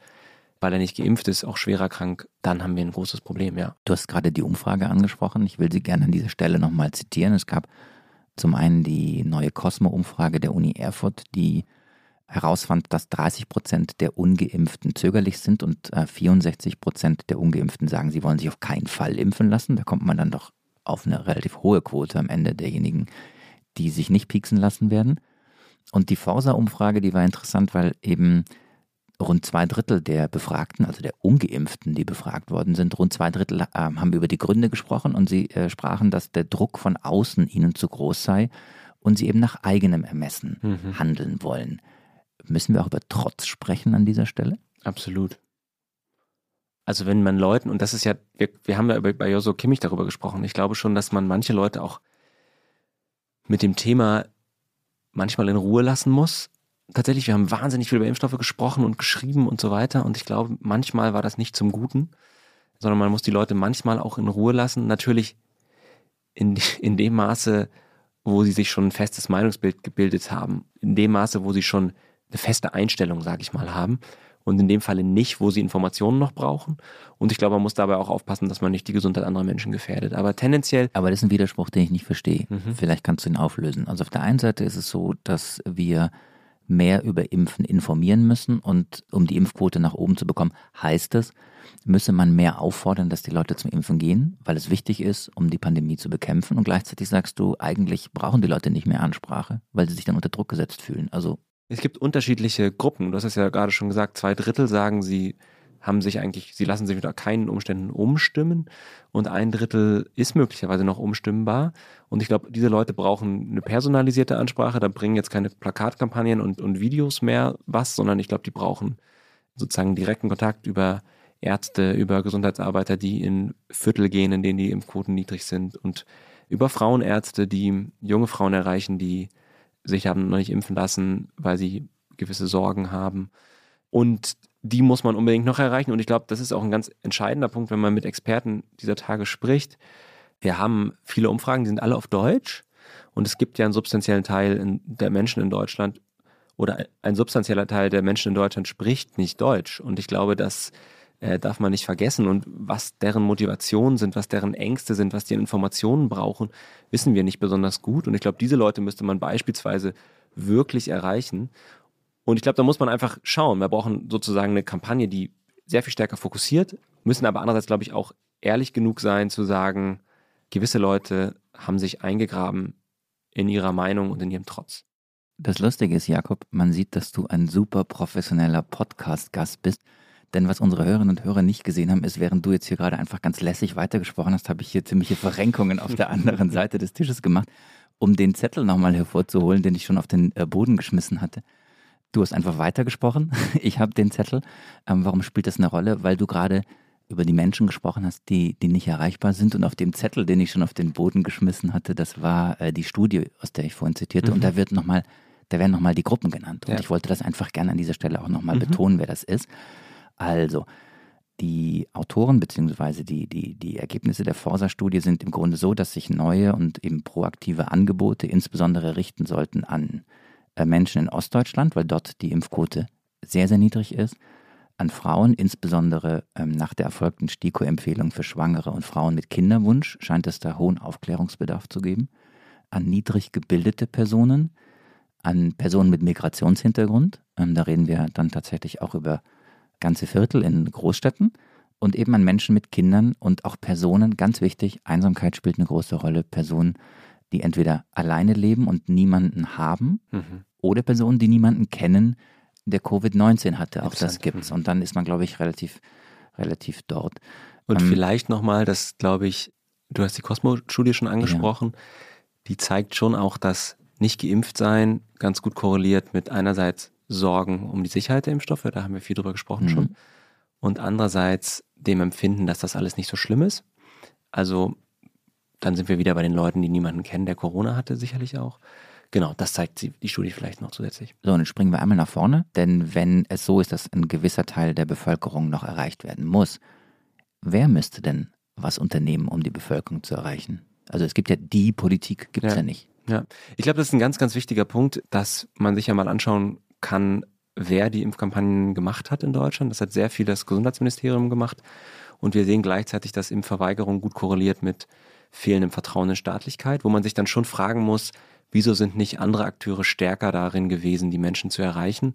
weil er nicht geimpft ist, auch schwerer krank, dann haben wir ein großes Problem, ja. Du hast gerade die Umfrage angesprochen. Ich will sie gerne an dieser Stelle nochmal zitieren. Es gab zum einen die neue Cosmo-Umfrage der Uni Erfurt, die herausfand, dass 30 Prozent der Ungeimpften zögerlich sind und 64 äh, Prozent der Ungeimpften sagen, sie wollen sich auf keinen Fall impfen lassen. Da kommt man dann doch auf eine relativ hohe Quote am Ende derjenigen, die sich nicht pieksen lassen werden. Und die Forsa-Umfrage, die war interessant, weil eben rund zwei Drittel der Befragten, also der Ungeimpften, die befragt worden sind, rund zwei Drittel äh, haben über die Gründe gesprochen und sie äh, sprachen, dass der Druck von außen ihnen zu groß sei und sie eben nach eigenem Ermessen mhm. handeln wollen. Müssen wir auch über Trotz sprechen an dieser Stelle? Absolut. Also wenn man Leuten, und das ist ja, wir, wir haben ja bei Joso Kimmich darüber gesprochen, ich glaube schon, dass man manche Leute auch mit dem Thema manchmal in Ruhe lassen muss. Tatsächlich, wir haben wahnsinnig viel über Impfstoffe gesprochen und geschrieben und so weiter. Und ich glaube, manchmal war das nicht zum Guten, sondern man muss die Leute manchmal auch in Ruhe lassen. Natürlich in, in dem Maße, wo sie sich schon ein festes Meinungsbild gebildet haben. In dem Maße, wo sie schon eine feste Einstellung, sage ich mal, haben und in dem Falle nicht, wo sie Informationen noch brauchen. Und ich glaube, man muss dabei auch aufpassen, dass man nicht die Gesundheit anderer Menschen gefährdet. Aber tendenziell. Aber das ist ein Widerspruch, den ich nicht verstehe. Mhm. Vielleicht kannst du ihn auflösen. Also auf der einen Seite ist es so, dass wir mehr über Impfen informieren müssen und um die Impfquote nach oben zu bekommen, heißt es, müsse man mehr auffordern, dass die Leute zum Impfen gehen, weil es wichtig ist, um die Pandemie zu bekämpfen. Und gleichzeitig sagst du, eigentlich brauchen die Leute nicht mehr Ansprache, weil sie sich dann unter Druck gesetzt fühlen. Also es gibt unterschiedliche Gruppen. Du hast es ja gerade schon gesagt, zwei Drittel sagen, sie haben sich eigentlich, sie lassen sich unter keinen Umständen umstimmen und ein Drittel ist möglicherweise noch umstimmbar. Und ich glaube, diese Leute brauchen eine personalisierte Ansprache. Da bringen jetzt keine Plakatkampagnen und, und Videos mehr was, sondern ich glaube, die brauchen sozusagen direkten Kontakt über Ärzte, über Gesundheitsarbeiter, die in Viertel gehen, in denen die Impfquoten niedrig sind und über Frauenärzte, die junge Frauen erreichen, die sich haben noch nicht impfen lassen, weil sie gewisse Sorgen haben. Und die muss man unbedingt noch erreichen. Und ich glaube, das ist auch ein ganz entscheidender Punkt, wenn man mit Experten dieser Tage spricht. Wir haben viele Umfragen, die sind alle auf Deutsch. Und es gibt ja einen substanziellen Teil der Menschen in Deutschland oder ein substanzieller Teil der Menschen in Deutschland spricht nicht Deutsch. Und ich glaube, dass äh, darf man nicht vergessen. Und was deren Motivationen sind, was deren Ängste sind, was die Informationen brauchen, wissen wir nicht besonders gut. Und ich glaube, diese Leute müsste man beispielsweise wirklich erreichen. Und ich glaube, da muss man einfach schauen. Wir brauchen sozusagen eine Kampagne, die sehr viel stärker fokussiert, müssen aber andererseits, glaube ich, auch ehrlich genug sein zu sagen, gewisse Leute haben sich eingegraben in ihrer Meinung und in ihrem Trotz. Das Lustige ist, Jakob, man sieht, dass du ein super professioneller Podcast-Gast bist. Denn was unsere Hörerinnen und Hörer nicht gesehen haben, ist, während du jetzt hier gerade einfach ganz lässig weitergesprochen hast, habe ich hier ziemliche Verrenkungen auf der anderen Seite des Tisches gemacht, um den Zettel nochmal hervorzuholen, den ich schon auf den äh, Boden geschmissen hatte. Du hast einfach weitergesprochen. Ich habe den Zettel. Ähm, warum spielt das eine Rolle? Weil du gerade über die Menschen gesprochen hast, die, die nicht erreichbar sind. Und auf dem Zettel, den ich schon auf den Boden geschmissen hatte, das war äh, die Studie, aus der ich vorhin zitierte. Mhm. Und da wird nochmal, da werden nochmal die Gruppen genannt. Und ja. ich wollte das einfach gerne an dieser Stelle auch nochmal mhm. betonen, wer das ist. Also, die Autoren bzw. Die, die, die Ergebnisse der Forsa-Studie sind im Grunde so, dass sich neue und eben proaktive Angebote insbesondere richten sollten an äh, Menschen in Ostdeutschland, weil dort die Impfquote sehr, sehr niedrig ist, an Frauen, insbesondere ähm, nach der erfolgten STIKO-Empfehlung für Schwangere und Frauen mit Kinderwunsch scheint es da hohen Aufklärungsbedarf zu geben, an niedrig gebildete Personen, an Personen mit Migrationshintergrund, ähm, da reden wir dann tatsächlich auch über ganze Viertel in Großstädten und eben an Menschen mit Kindern und auch Personen, ganz wichtig, Einsamkeit spielt eine große Rolle, Personen, die entweder alleine leben und niemanden haben mhm. oder Personen, die niemanden kennen, der Covid-19 hatte. Auch das gibt es. Mhm. Und dann ist man, glaube ich, relativ, relativ dort. Und ähm, vielleicht nochmal, das glaube ich, du hast die Cosmo-Studie schon angesprochen, ja. die zeigt schon auch, dass nicht geimpft sein ganz gut korreliert mit einerseits Sorgen um die Sicherheit der Impfstoffe, da haben wir viel drüber gesprochen mhm. schon. Und andererseits dem Empfinden, dass das alles nicht so schlimm ist. Also dann sind wir wieder bei den Leuten, die niemanden kennen, der Corona hatte, sicherlich auch. Genau, das zeigt die Studie vielleicht noch zusätzlich. So, und jetzt springen wir einmal nach vorne, denn wenn es so ist, dass ein gewisser Teil der Bevölkerung noch erreicht werden muss, wer müsste denn was unternehmen, um die Bevölkerung zu erreichen? Also es gibt ja die Politik, gibt es ja. ja nicht. Ja, ich glaube, das ist ein ganz, ganz wichtiger Punkt, dass man sich ja mal anschauen kann, wer die Impfkampagnen gemacht hat in Deutschland. Das hat sehr viel das Gesundheitsministerium gemacht. Und wir sehen gleichzeitig, dass Impfverweigerung gut korreliert mit fehlendem Vertrauen in Staatlichkeit, wo man sich dann schon fragen muss, wieso sind nicht andere Akteure stärker darin gewesen, die Menschen zu erreichen,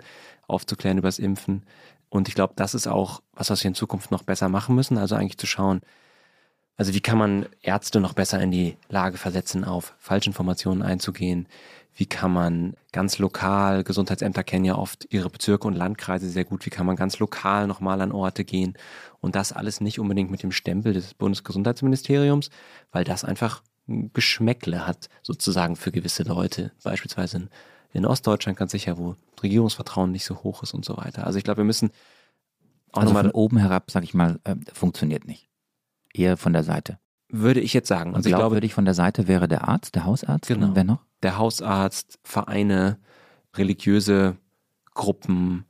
aufzuklären über das Impfen. Und ich glaube, das ist auch was, was wir in Zukunft noch besser machen müssen. Also eigentlich zu schauen, also wie kann man Ärzte noch besser in die Lage versetzen, auf Falschinformationen einzugehen? Wie kann man ganz lokal, Gesundheitsämter kennen ja oft ihre Bezirke und Landkreise sehr gut, wie kann man ganz lokal nochmal an Orte gehen? Und das alles nicht unbedingt mit dem Stempel des Bundesgesundheitsministeriums, weil das einfach ein Geschmäckle hat, sozusagen für gewisse Leute. Beispielsweise in, in Ostdeutschland ganz sicher, wo Regierungsvertrauen nicht so hoch ist und so weiter. Also ich glaube, wir müssen auch also von oben herab, sag ich mal, äh, funktioniert nicht eher von der Seite. Würde ich jetzt sagen. Also ich glaube, ich von der Seite wäre der Arzt, der Hausarzt. Genau. wer noch? Der Hausarzt, Vereine, religiöse Gruppen,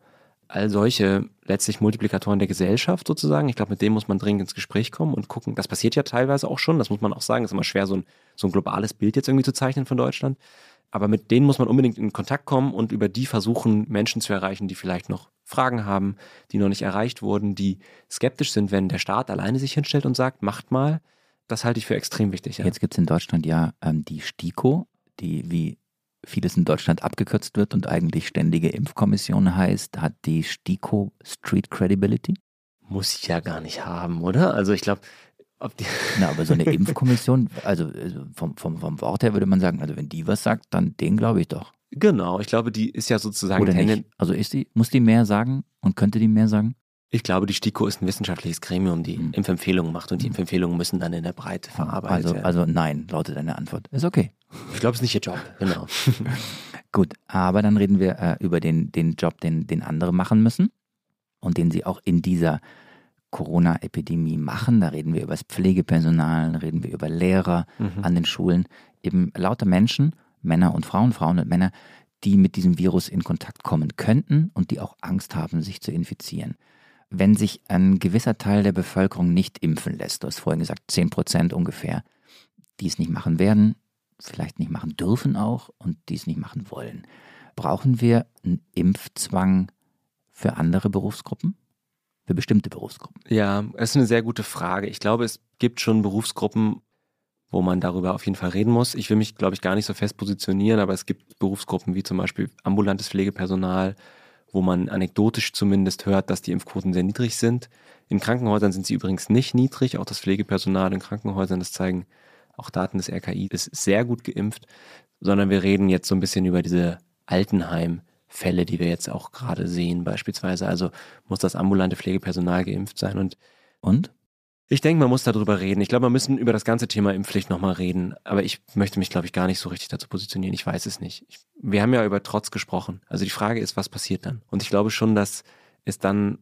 all solche letztlich Multiplikatoren der Gesellschaft sozusagen. Ich glaube, mit denen muss man dringend ins Gespräch kommen und gucken. Das passiert ja teilweise auch schon. Das muss man auch sagen. Es ist immer schwer, so ein, so ein globales Bild jetzt irgendwie zu zeichnen von Deutschland. Aber mit denen muss man unbedingt in Kontakt kommen und über die versuchen, Menschen zu erreichen, die vielleicht noch Fragen haben, die noch nicht erreicht wurden, die skeptisch sind, wenn der Staat alleine sich hinstellt und sagt, macht mal. Das halte ich für extrem wichtig. Ja. Jetzt gibt es in Deutschland ja ähm, die STIKO, die wie vieles in Deutschland abgekürzt wird und eigentlich ständige Impfkommission heißt, hat die STIKO Street Credibility? Muss ich ja gar nicht haben, oder? Also ich glaube, na, aber so eine Impfkommission, also, also vom, vom, vom Wort her würde man sagen, also wenn die was sagt, dann den glaube ich doch. Genau, ich glaube, die ist ja sozusagen. Oder nicht? Also ist die, muss die mehr sagen und könnte die mehr sagen? Ich glaube, die STIKO ist ein wissenschaftliches Gremium, die hm. Impfempfehlungen macht und die hm. Impfempfehlungen müssen dann in der Breite verarbeitet also, werden. Also nein, lautet deine Antwort. Ist okay. Ich glaube, es ist nicht ihr Job, genau. Gut, aber dann reden wir äh, über den, den Job, den, den andere machen müssen und den sie auch in dieser Corona-Epidemie machen. Da reden wir über das Pflegepersonal, reden wir über Lehrer mhm. an den Schulen. Eben lauter Menschen, Männer und Frauen, Frauen und Männer, die mit diesem Virus in Kontakt kommen könnten und die auch Angst haben, sich zu infizieren. Wenn sich ein gewisser Teil der Bevölkerung nicht impfen lässt, du hast vorhin gesagt, 10 Prozent ungefähr, die es nicht machen werden, vielleicht nicht machen dürfen auch und die es nicht machen wollen, brauchen wir einen Impfzwang für andere Berufsgruppen? für bestimmte Berufsgruppen? Ja, es ist eine sehr gute Frage. Ich glaube, es gibt schon Berufsgruppen, wo man darüber auf jeden Fall reden muss. Ich will mich, glaube ich, gar nicht so fest positionieren, aber es gibt Berufsgruppen wie zum Beispiel ambulantes Pflegepersonal, wo man anekdotisch zumindest hört, dass die Impfquoten sehr niedrig sind. In Krankenhäusern sind sie übrigens nicht niedrig. Auch das Pflegepersonal in Krankenhäusern, das zeigen auch Daten des RKI, ist sehr gut geimpft. Sondern wir reden jetzt so ein bisschen über diese Altenheim- Fälle, die wir jetzt auch gerade sehen, beispielsweise. Also muss das ambulante Pflegepersonal geimpft sein. Und, und? Ich denke, man muss darüber reden. Ich glaube, wir müssen über das ganze Thema Impfpflicht nochmal reden. Aber ich möchte mich, glaube ich, gar nicht so richtig dazu positionieren. Ich weiß es nicht. Ich, wir haben ja über Trotz gesprochen. Also die Frage ist, was passiert dann? Und ich glaube schon, dass es dann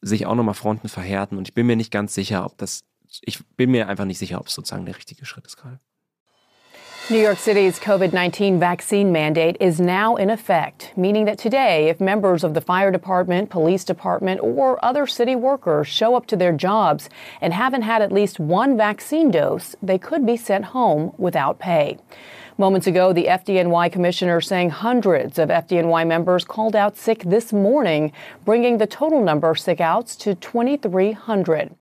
sich auch nochmal Fronten verhärten. Und ich bin mir nicht ganz sicher, ob das, ich bin mir einfach nicht sicher, ob es sozusagen der richtige Schritt ist gerade. New York City's COVID 19 vaccine mandate is now in effect, meaning that today, if members of the fire department, police department, or other city workers show up to their jobs and haven't had at least one vaccine dose, they could be sent home without pay. Moments ago, the FDNY commissioner saying hundreds of FDNY members called out sick this morning, bringing the total number of sick outs to 2,300.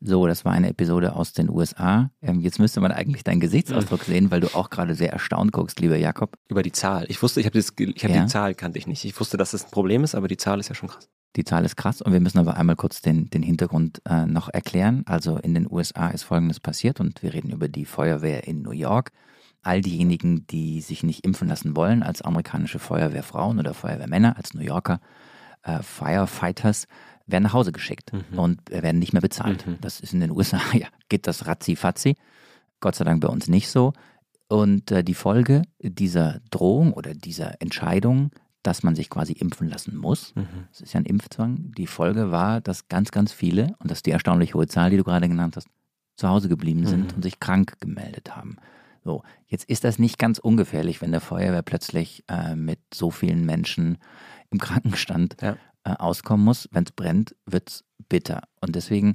So, das war eine Episode aus den USA. Ähm, jetzt müsste man eigentlich deinen Gesichtsausdruck sehen, weil du auch gerade sehr erstaunt guckst, lieber Jakob. Über die Zahl. Ich wusste, ich habe hab ja. die Zahl kannte ich nicht. Ich wusste, dass es das ein Problem ist, aber die Zahl ist ja schon krass. Die Zahl ist krass und wir müssen aber einmal kurz den, den Hintergrund äh, noch erklären. Also in den USA ist Folgendes passiert und wir reden über die Feuerwehr in New York. All diejenigen, die sich nicht impfen lassen wollen, als amerikanische Feuerwehrfrauen oder Feuerwehrmänner, als New Yorker äh, Firefighters, werden nach Hause geschickt mhm. und werden nicht mehr bezahlt. Mhm. Das ist in den USA, ja, geht das ratzi-fatzi. Gott sei Dank bei uns nicht so. Und äh, die Folge dieser Drohung oder dieser Entscheidung, dass man sich quasi impfen lassen muss, mhm. das ist ja ein Impfzwang, die Folge war, dass ganz, ganz viele, und das ist die erstaunlich hohe Zahl, die du gerade genannt hast, zu Hause geblieben sind mhm. und sich krank gemeldet haben. So, jetzt ist das nicht ganz ungefährlich, wenn der Feuerwehr plötzlich äh, mit so vielen Menschen im Krankenstand ja äh, auskommen muss. Wenn es brennt, wird es bitter. Und deswegen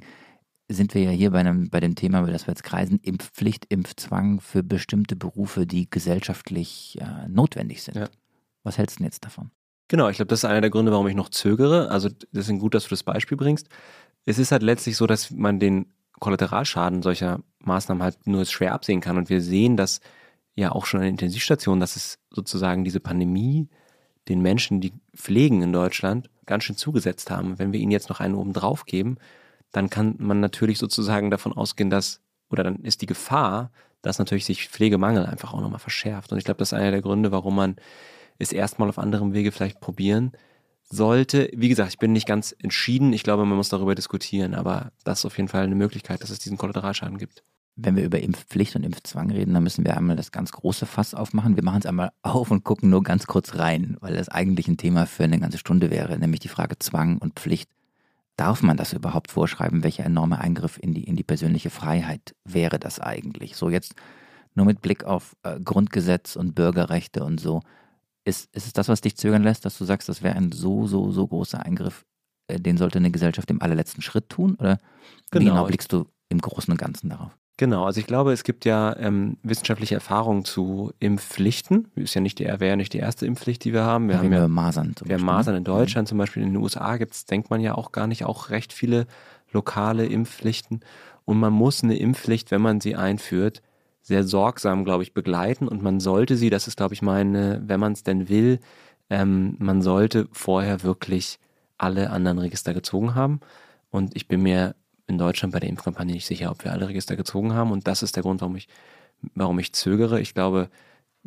sind wir ja hier bei, einem, bei dem Thema, über das wir jetzt kreisen, Impfpflicht, Impfzwang für bestimmte Berufe, die gesellschaftlich äh, notwendig sind. Ja. Was hältst du denn jetzt davon? Genau, ich glaube, das ist einer der Gründe, warum ich noch zögere. Also deswegen gut, dass du das Beispiel bringst. Es ist halt letztlich so, dass man den Kollateralschaden solcher Maßnahmen halt nur schwer absehen kann. Und wir sehen, dass ja auch schon an Intensivstationen, dass es sozusagen diese Pandemie den Menschen, die pflegen in Deutschland, ganz schön zugesetzt haben. Wenn wir ihnen jetzt noch einen oben drauf geben, dann kann man natürlich sozusagen davon ausgehen, dass, oder dann ist die Gefahr, dass natürlich sich Pflegemangel einfach auch nochmal verschärft. Und ich glaube, das ist einer der Gründe, warum man es erstmal auf anderem Wege vielleicht probieren sollte. Wie gesagt, ich bin nicht ganz entschieden. Ich glaube, man muss darüber diskutieren, aber das ist auf jeden Fall eine Möglichkeit, dass es diesen Kollateralschaden gibt. Wenn wir über Impfpflicht und Impfzwang reden, dann müssen wir einmal das ganz große Fass aufmachen. Wir machen es einmal auf und gucken nur ganz kurz rein, weil das eigentlich ein Thema für eine ganze Stunde wäre, nämlich die Frage Zwang und Pflicht. Darf man das überhaupt vorschreiben? Welcher enorme Eingriff in die, in die persönliche Freiheit wäre das eigentlich? So jetzt nur mit Blick auf äh, Grundgesetz und Bürgerrechte und so. Ist, ist es das, was dich zögern lässt, dass du sagst, das wäre ein so, so, so großer Eingriff, äh, den sollte eine Gesellschaft im allerletzten Schritt tun? Oder genau. wie genau blickst du im Großen und Ganzen darauf? Genau, also ich glaube, es gibt ja ähm, wissenschaftliche Erfahrungen zu Impfpflichten. Ist ja nicht die, wäre ja nicht die erste Impfpflicht, die wir haben. Wir ja, haben ja Masern. Zum wir haben Masern in mhm. Deutschland, zum Beispiel in den USA gibt es, denkt man ja auch gar nicht, auch recht viele lokale Impfpflichten. Und man muss eine Impfpflicht, wenn man sie einführt, sehr sorgsam, glaube ich, begleiten. Und man sollte sie, das ist, glaube ich, meine, wenn man es denn will, ähm, man sollte vorher wirklich alle anderen Register gezogen haben. Und ich bin mir in Deutschland bei der Impfkampagne nicht sicher, ob wir alle Register gezogen haben. Und das ist der Grund, warum ich, warum ich zögere. Ich glaube,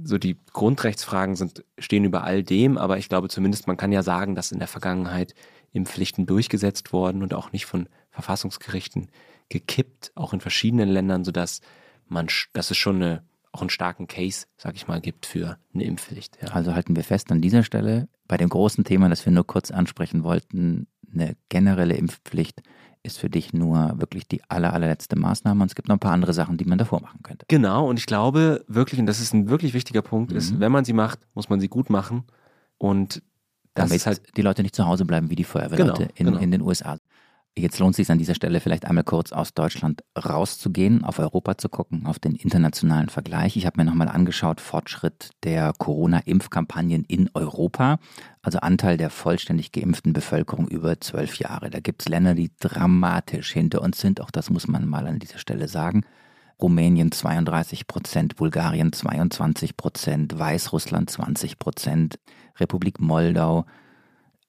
so die Grundrechtsfragen sind, stehen über all dem, aber ich glaube zumindest, man kann ja sagen, dass in der Vergangenheit Impfpflichten durchgesetzt worden und auch nicht von Verfassungsgerichten gekippt, auch in verschiedenen Ländern, sodass man, dass es schon eine, auch einen starken Case, sag ich mal, gibt für eine Impfpflicht. Ja. Also halten wir fest an dieser Stelle, bei dem großen Thema, das wir nur kurz ansprechen wollten, eine generelle Impfpflicht ist für dich nur wirklich die aller, allerletzte Maßnahme und es gibt noch ein paar andere Sachen, die man davor machen könnte. Genau, und ich glaube wirklich, und das ist ein wirklich wichtiger Punkt, mhm. ist, wenn man sie macht, muss man sie gut machen und Damit halt die Leute nicht zu Hause bleiben wie die Feuerwehrleute genau, in, genau. in den USA. Jetzt lohnt es sich an dieser Stelle vielleicht einmal kurz aus Deutschland rauszugehen, auf Europa zu gucken, auf den internationalen Vergleich. Ich habe mir nochmal angeschaut, Fortschritt der Corona-Impfkampagnen in Europa, also Anteil der vollständig geimpften Bevölkerung über zwölf Jahre. Da gibt es Länder, die dramatisch hinter uns sind, auch das muss man mal an dieser Stelle sagen. Rumänien 32 Prozent, Bulgarien 22 Prozent, Weißrussland 20 Prozent, Republik Moldau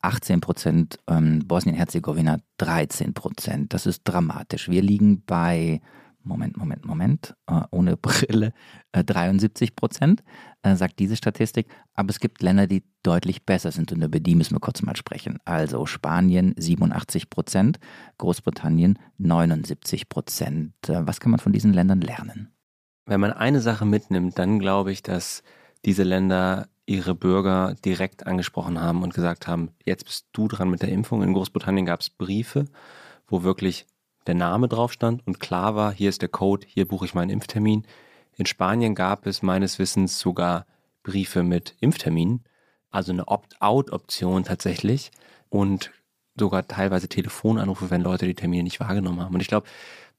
18 Prozent, ähm, Bosnien-Herzegowina 13 Prozent. Das ist dramatisch. Wir liegen bei, Moment, Moment, Moment, äh, ohne Brille, äh, 73 Prozent, äh, sagt diese Statistik. Aber es gibt Länder, die deutlich besser sind und über die müssen wir kurz mal sprechen. Also Spanien 87 Prozent, Großbritannien 79 Prozent. Äh, was kann man von diesen Ländern lernen? Wenn man eine Sache mitnimmt, dann glaube ich, dass diese Länder ihre Bürger direkt angesprochen haben und gesagt haben, jetzt bist du dran mit der Impfung. In Großbritannien gab es Briefe, wo wirklich der Name drauf stand und klar war, hier ist der Code, hier buche ich meinen Impftermin. In Spanien gab es meines Wissens sogar Briefe mit Impfterminen, also eine Opt-out-Option tatsächlich und sogar teilweise Telefonanrufe, wenn Leute die Termine nicht wahrgenommen haben. Und ich glaube,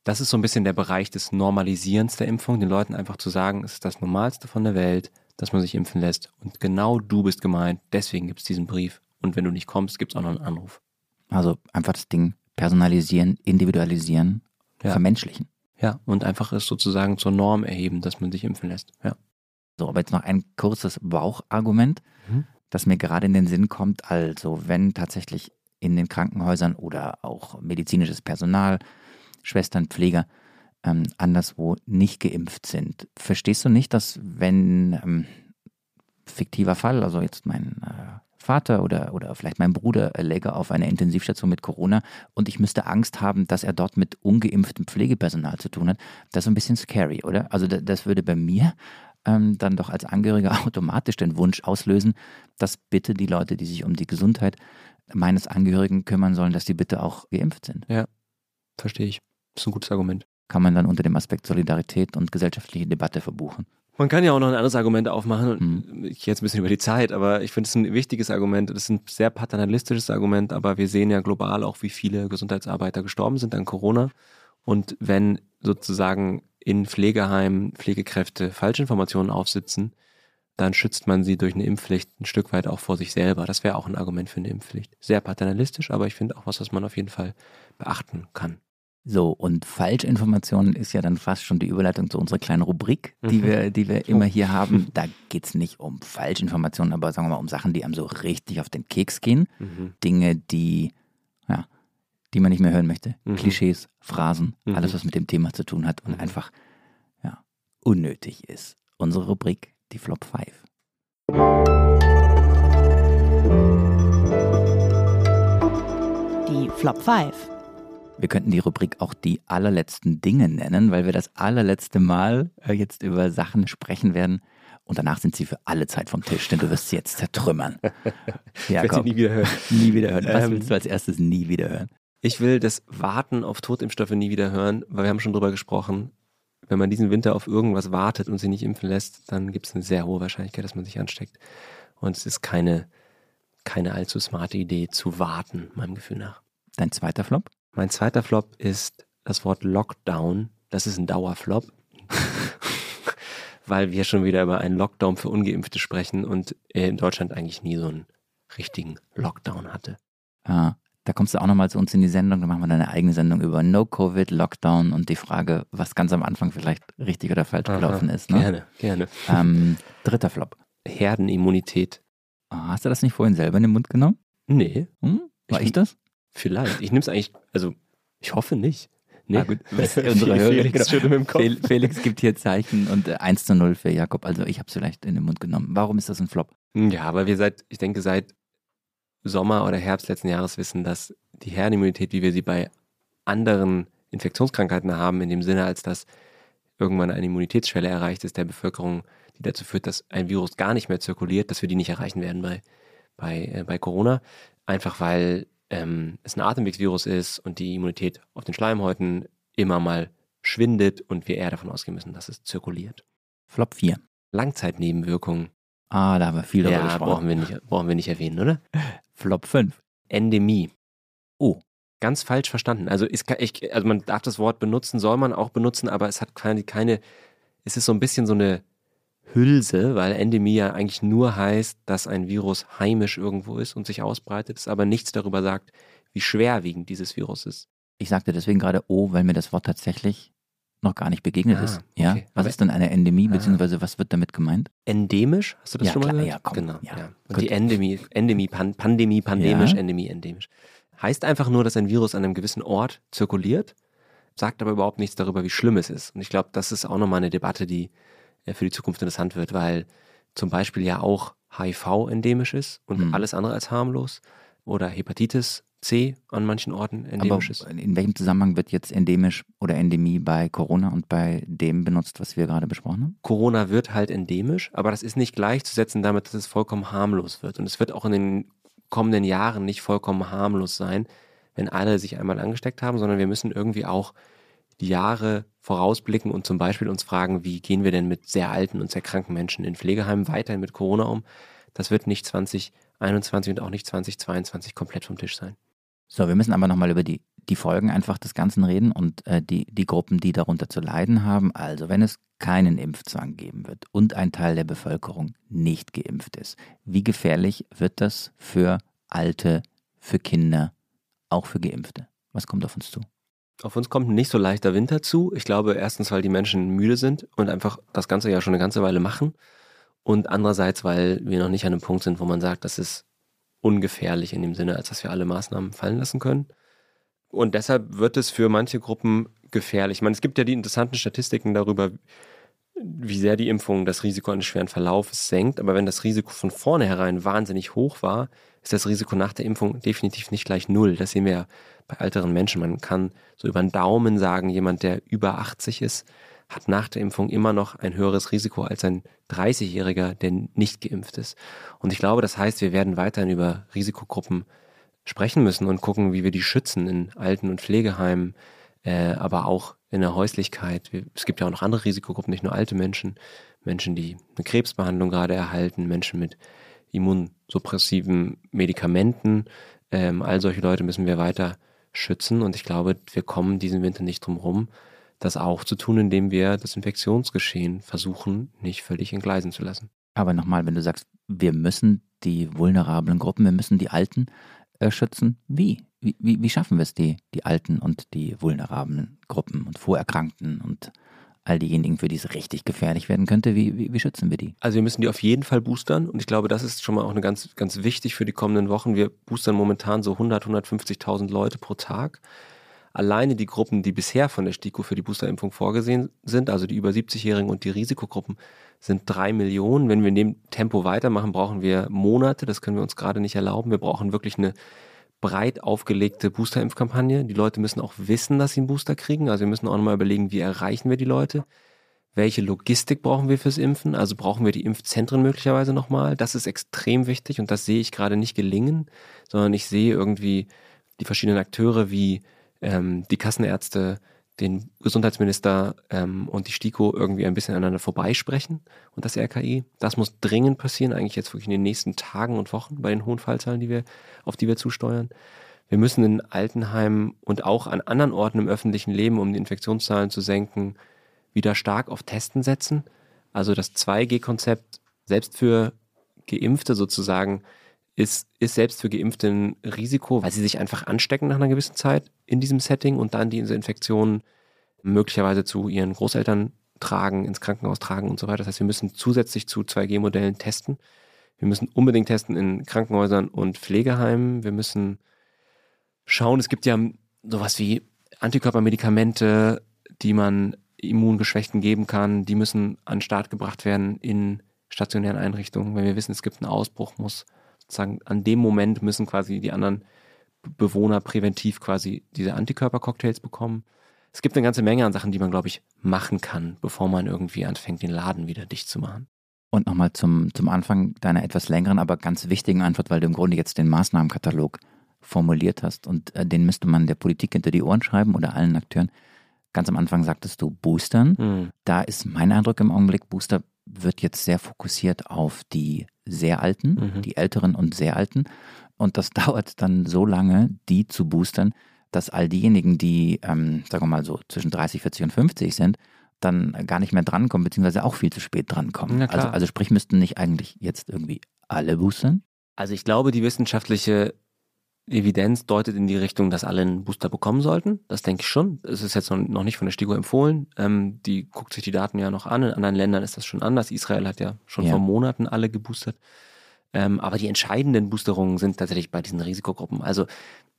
das ist so ein bisschen der Bereich des Normalisierens der Impfung, den Leuten einfach zu sagen, es ist das Normalste von der Welt, dass man sich impfen lässt. Und genau du bist gemeint, deswegen gibt es diesen Brief. Und wenn du nicht kommst, gibt es auch noch einen Anruf. Also einfach das Ding personalisieren, individualisieren, ja. vermenschlichen. Ja, und einfach es sozusagen zur Norm erheben, dass man sich impfen lässt. Ja. So, aber jetzt noch ein kurzes Bauchargument, mhm. das mir gerade in den Sinn kommt. Also, wenn tatsächlich in den Krankenhäusern oder auch medizinisches Personal, Schwestern, Pfleger ähm, anderswo nicht geimpft sind. Verstehst du nicht, dass wenn ähm, fiktiver Fall, also jetzt mein äh, Vater oder, oder vielleicht mein Bruder äh, läge auf einer Intensivstation mit Corona und ich müsste Angst haben, dass er dort mit ungeimpftem Pflegepersonal zu tun hat, das ist ein bisschen scary, oder? Also das, würde bei mir ähm, dann doch als Angehöriger automatisch den Wunsch auslösen, dass bitte die Leute, die sich um die Gesundheit meines Angehörigen kümmern sollen, dass die bitte auch geimpft sind. Ja, verstehe ich. Das ist ein gutes Argument kann man dann unter dem Aspekt Solidarität und gesellschaftliche Debatte verbuchen. Man kann ja auch noch ein anderes Argument aufmachen. Hm. Ich gehe jetzt ein bisschen über die Zeit, aber ich finde es ein wichtiges Argument. Das ist ein sehr paternalistisches Argument, aber wir sehen ja global auch, wie viele Gesundheitsarbeiter gestorben sind an Corona. Und wenn sozusagen in Pflegeheimen Pflegekräfte Falschinformationen aufsitzen, dann schützt man sie durch eine Impfpflicht ein Stück weit auch vor sich selber. Das wäre auch ein Argument für eine Impfpflicht. Sehr paternalistisch, aber ich finde auch was, was man auf jeden Fall beachten kann. So, und Falschinformationen ist ja dann fast schon die Überleitung zu unserer kleinen Rubrik, die mhm. wir, die wir immer hier haben. Da geht es nicht um Falschinformationen, aber sagen wir mal um Sachen, die einem so richtig auf den Keks gehen. Mhm. Dinge, die, ja, die man nicht mehr hören möchte. Mhm. Klischees, Phrasen, mhm. alles, was mit dem Thema zu tun hat und mhm. einfach ja, unnötig ist. Unsere Rubrik, die Flop 5. Die Flop 5. Wir könnten die Rubrik auch die allerletzten Dinge nennen, weil wir das allerletzte Mal äh, jetzt über Sachen sprechen werden. Und danach sind sie für alle Zeit vom Tisch, denn du wirst sie jetzt zertrümmern. Ja, ich werde sie nie wieder hören. Nie wieder hören. Was ähm, willst du als erstes nie wieder hören? Ich will das Warten auf Totimpfstoffe nie wieder hören, weil wir haben schon drüber gesprochen. Wenn man diesen Winter auf irgendwas wartet und sie nicht impfen lässt, dann gibt es eine sehr hohe Wahrscheinlichkeit, dass man sich ansteckt. Und es ist keine, keine allzu smarte Idee zu warten, meinem Gefühl nach. Dein zweiter Flop? Mein zweiter Flop ist das Wort Lockdown. Das ist ein Dauerflop. Weil wir schon wieder über einen Lockdown für Ungeimpfte sprechen und in Deutschland eigentlich nie so einen richtigen Lockdown hatte. Ja, da kommst du auch nochmal zu uns in die Sendung, dann machen wir deine eigene Sendung über No-Covid, Lockdown und die Frage, was ganz am Anfang vielleicht richtig oder falsch Aha, gelaufen ist. Ne? Gerne, gerne. Ähm, dritter Flop. Herdenimmunität. Ah, hast du das nicht vorhin selber in den Mund genommen? Nee. Hm? War ich, ich das? Vielleicht. Ich nehme es eigentlich, also ich hoffe nicht. Nee. Ah, gut. Unsere Felix, Felix, Felix gibt hier Zeichen und 1 äh, zu 0 für Jakob. Also ich habe es vielleicht in den Mund genommen. Warum ist das ein Flop? Ja, weil wir seit, ich denke, seit Sommer oder Herbst letzten Jahres wissen, dass die Herdenimmunität, wie wir sie bei anderen Infektionskrankheiten haben, in dem Sinne, als dass irgendwann eine Immunitätsschwelle erreicht ist der Bevölkerung, die dazu führt, dass ein Virus gar nicht mehr zirkuliert, dass wir die nicht erreichen werden bei, bei, äh, bei Corona. Einfach weil ähm, es ein Atemwegsvirus ist und die Immunität auf den Schleimhäuten immer mal schwindet und wir eher davon ausgehen müssen, dass es zirkuliert. Flop 4. Langzeitnebenwirkungen. Ah, da haben wir viel darüber ja, gesprochen. Brauchen wir, nicht, brauchen wir nicht erwähnen, oder? Flop 5. Endemie. Oh. Ganz falsch verstanden. Also, ist, ich, also man darf das Wort benutzen, soll man auch benutzen, aber es hat keine, keine es ist so ein bisschen so eine Hülse, weil Endemie ja eigentlich nur heißt, dass ein Virus heimisch irgendwo ist und sich ausbreitet, es aber nichts darüber sagt, wie schwerwiegend dieses Virus ist. Ich sagte deswegen gerade oh, weil mir das Wort tatsächlich noch gar nicht begegnet ah, ist. Ja, okay. was aber ist denn eine Endemie, ah. beziehungsweise was wird damit gemeint? Endemisch, hast du das ja, schon mal klar, gehört? Ja, komm, genau. Ja. Ja. Und die Endemie, Endemie, Pan, Pandemie, pandemisch, Endemie, endemisch. Heißt einfach nur, dass ein Virus an einem gewissen Ort zirkuliert, sagt aber überhaupt nichts darüber, wie schlimm es ist. Und ich glaube, das ist auch nochmal eine Debatte, die für die Zukunft interessant wird, weil zum Beispiel ja auch HIV endemisch ist und mhm. alles andere als harmlos oder Hepatitis C an manchen Orten endemisch ist. In welchem Zusammenhang wird jetzt endemisch oder Endemie bei Corona und bei dem benutzt, was wir gerade besprochen haben? Corona wird halt endemisch, aber das ist nicht gleichzusetzen damit, dass es vollkommen harmlos wird. Und es wird auch in den kommenden Jahren nicht vollkommen harmlos sein, wenn alle sich einmal angesteckt haben, sondern wir müssen irgendwie auch Jahre vorausblicken und zum Beispiel uns fragen, wie gehen wir denn mit sehr alten und sehr kranken Menschen in Pflegeheimen weiterhin mit Corona um? Das wird nicht 2021 und auch nicht 2022 komplett vom Tisch sein. So, wir müssen aber nochmal über die, die Folgen einfach des Ganzen reden und äh, die, die Gruppen, die darunter zu leiden haben. Also, wenn es keinen Impfzwang geben wird und ein Teil der Bevölkerung nicht geimpft ist, wie gefährlich wird das für Alte, für Kinder, auch für Geimpfte? Was kommt auf uns zu? Auf uns kommt ein nicht so leichter Winter zu. Ich glaube, erstens, weil die Menschen müde sind und einfach das Ganze ja schon eine ganze Weile machen. Und andererseits, weil wir noch nicht an einem Punkt sind, wo man sagt, das ist ungefährlich in dem Sinne, als dass wir alle Maßnahmen fallen lassen können. Und deshalb wird es für manche Gruppen gefährlich. Ich meine, es gibt ja die interessanten Statistiken darüber, wie sehr die Impfung das Risiko eines schweren Verlaufs senkt. Aber wenn das Risiko von vornherein wahnsinnig hoch war, ist das Risiko nach der Impfung definitiv nicht gleich null. Das sehen wir ja bei älteren Menschen. Man kann so über den Daumen sagen, jemand, der über 80 ist, hat nach der Impfung immer noch ein höheres Risiko als ein 30-Jähriger, der nicht geimpft ist. Und ich glaube, das heißt, wir werden weiterhin über Risikogruppen sprechen müssen und gucken, wie wir die schützen in Alten- und Pflegeheimen, äh, aber auch in der Häuslichkeit. Es gibt ja auch noch andere Risikogruppen, nicht nur alte Menschen, Menschen, die eine Krebsbehandlung gerade erhalten, Menschen mit immunsuppressiven Medikamenten. Ähm, all solche Leute müssen wir weiter schützen und ich glaube, wir kommen diesen Winter nicht drum rum, das auch zu tun, indem wir das Infektionsgeschehen versuchen, nicht völlig entgleisen zu lassen. Aber nochmal, wenn du sagst, wir müssen die vulnerablen Gruppen, wir müssen die Alten äh, schützen, wie? Wie, wie? wie schaffen wir es, die, die Alten und die vulnerablen Gruppen und Vorerkrankten und all diejenigen, für die es richtig gefährlich werden könnte, wie, wie, wie, schützen wir die? Also wir müssen die auf jeden Fall boostern und ich glaube, das ist schon mal auch eine ganz, ganz wichtig für die kommenden Wochen. Wir boostern momentan so 100, 150.000 Leute pro Tag. Alleine die Gruppen, die bisher von der STIKO für die Boosterimpfung vorgesehen sind, also die über 70-Jährigen und die Risikogruppen, sind drei Millionen. Wenn wir in dem Tempo weitermachen, brauchen wir Monate. Das können wir uns gerade nicht erlauben. Wir brauchen wirklich eine breit aufgelegte Boosterimpfkampagne. Die Leute müssen auch wissen, dass sie einen Booster kriegen. Also wir müssen auch nochmal überlegen, wie erreichen wir die Leute? Welche Logistik brauchen wir fürs Impfen? Also brauchen wir die Impfzentren möglicherweise nochmal? Das ist extrem wichtig und das sehe ich gerade nicht gelingen, sondern ich sehe irgendwie die verschiedenen Akteure wie ähm, die Kassenärzte, den Gesundheitsminister ähm, und die STIKO irgendwie ein bisschen aneinander vorbeisprechen und das RKI. Das muss dringend passieren, eigentlich jetzt wirklich in den nächsten Tagen und Wochen bei den hohen Fallzahlen, die wir, auf die wir zusteuern. Wir müssen in Altenheimen und auch an anderen Orten im öffentlichen Leben, um die Infektionszahlen zu senken, wieder stark auf Testen setzen. Also das 2G-Konzept selbst für Geimpfte sozusagen ist, ist selbst für Geimpfte ein Risiko, weil sie sich einfach anstecken nach einer gewissen Zeit in diesem Setting und dann diese Infektionen möglicherweise zu ihren Großeltern tragen, ins Krankenhaus tragen und so weiter. Das heißt, wir müssen zusätzlich zu 2G-Modellen testen. Wir müssen unbedingt testen in Krankenhäusern und Pflegeheimen. Wir müssen schauen, es gibt ja sowas wie Antikörpermedikamente, die man Immungeschwächten geben kann. Die müssen an den Start gebracht werden in stationären Einrichtungen. Wenn wir wissen, es gibt einen Ausbruch, muss sozusagen an dem Moment müssen quasi die anderen Bewohner präventiv quasi diese Antikörpercocktails bekommen. Es gibt eine ganze Menge an Sachen, die man, glaube ich, machen kann, bevor man irgendwie anfängt, den Laden wieder dicht zu machen. Und nochmal zum, zum Anfang deiner etwas längeren, aber ganz wichtigen Antwort, weil du im Grunde jetzt den Maßnahmenkatalog formuliert hast und äh, den müsste man der Politik hinter die Ohren schreiben oder allen Akteuren. Ganz am Anfang sagtest du Boostern. Mhm. Da ist mein Eindruck im Augenblick, Booster wird jetzt sehr fokussiert auf die sehr Alten, mhm. die Älteren und sehr Alten. Und das dauert dann so lange, die zu boostern, dass all diejenigen, die, ähm, sagen wir mal so, zwischen 30, 40 und 50 sind, dann gar nicht mehr drankommen, beziehungsweise auch viel zu spät drankommen. Also, also sprich, müssten nicht eigentlich jetzt irgendwie alle boostern? Also ich glaube, die wissenschaftliche Evidenz deutet in die Richtung, dass alle einen Booster bekommen sollten. Das denke ich schon. Es ist jetzt noch nicht von der STIGO empfohlen. Ähm, die guckt sich die Daten ja noch an. In anderen Ländern ist das schon anders. Israel hat ja schon ja. vor Monaten alle geboostert. Ähm, aber die entscheidenden Boosterungen sind tatsächlich bei diesen Risikogruppen. Also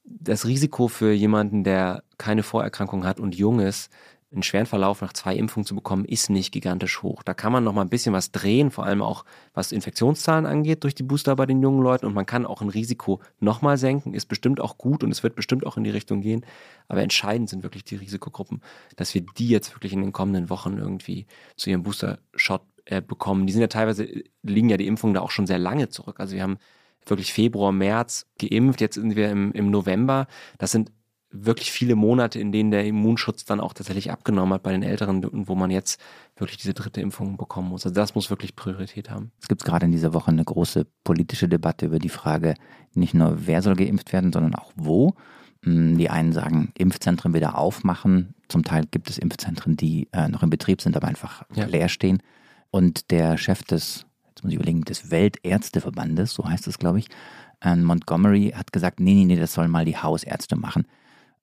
das Risiko für jemanden, der keine Vorerkrankung hat und jung ist, einen schweren Verlauf nach zwei Impfungen zu bekommen, ist nicht gigantisch hoch. Da kann man noch mal ein bisschen was drehen, vor allem auch was Infektionszahlen angeht durch die Booster bei den jungen Leuten und man kann auch ein Risiko noch mal senken, ist bestimmt auch gut und es wird bestimmt auch in die Richtung gehen. Aber entscheidend sind wirklich die Risikogruppen, dass wir die jetzt wirklich in den kommenden Wochen irgendwie zu ihrem Booster-Shot äh, bekommen. Die sind ja teilweise, liegen ja die Impfungen da auch schon sehr lange zurück. Also wir haben wirklich Februar, März geimpft, jetzt sind wir im, im November. Das sind wirklich viele Monate, in denen der Immunschutz dann auch tatsächlich abgenommen hat bei den Älteren und wo man jetzt wirklich diese dritte Impfung bekommen muss. Also das muss wirklich Priorität haben. Es gibt gerade in dieser Woche eine große politische Debatte über die Frage, nicht nur wer soll geimpft werden, sondern auch wo. Hm, die einen sagen, Impfzentren wieder aufmachen. Zum Teil gibt es Impfzentren, die äh, noch in Betrieb sind, aber einfach ja. leer stehen. Und der Chef des, jetzt muss ich überlegen, des Weltärzteverbandes, so heißt es, glaube ich, äh, Montgomery hat gesagt, nee, nee, nee, das sollen mal die Hausärzte machen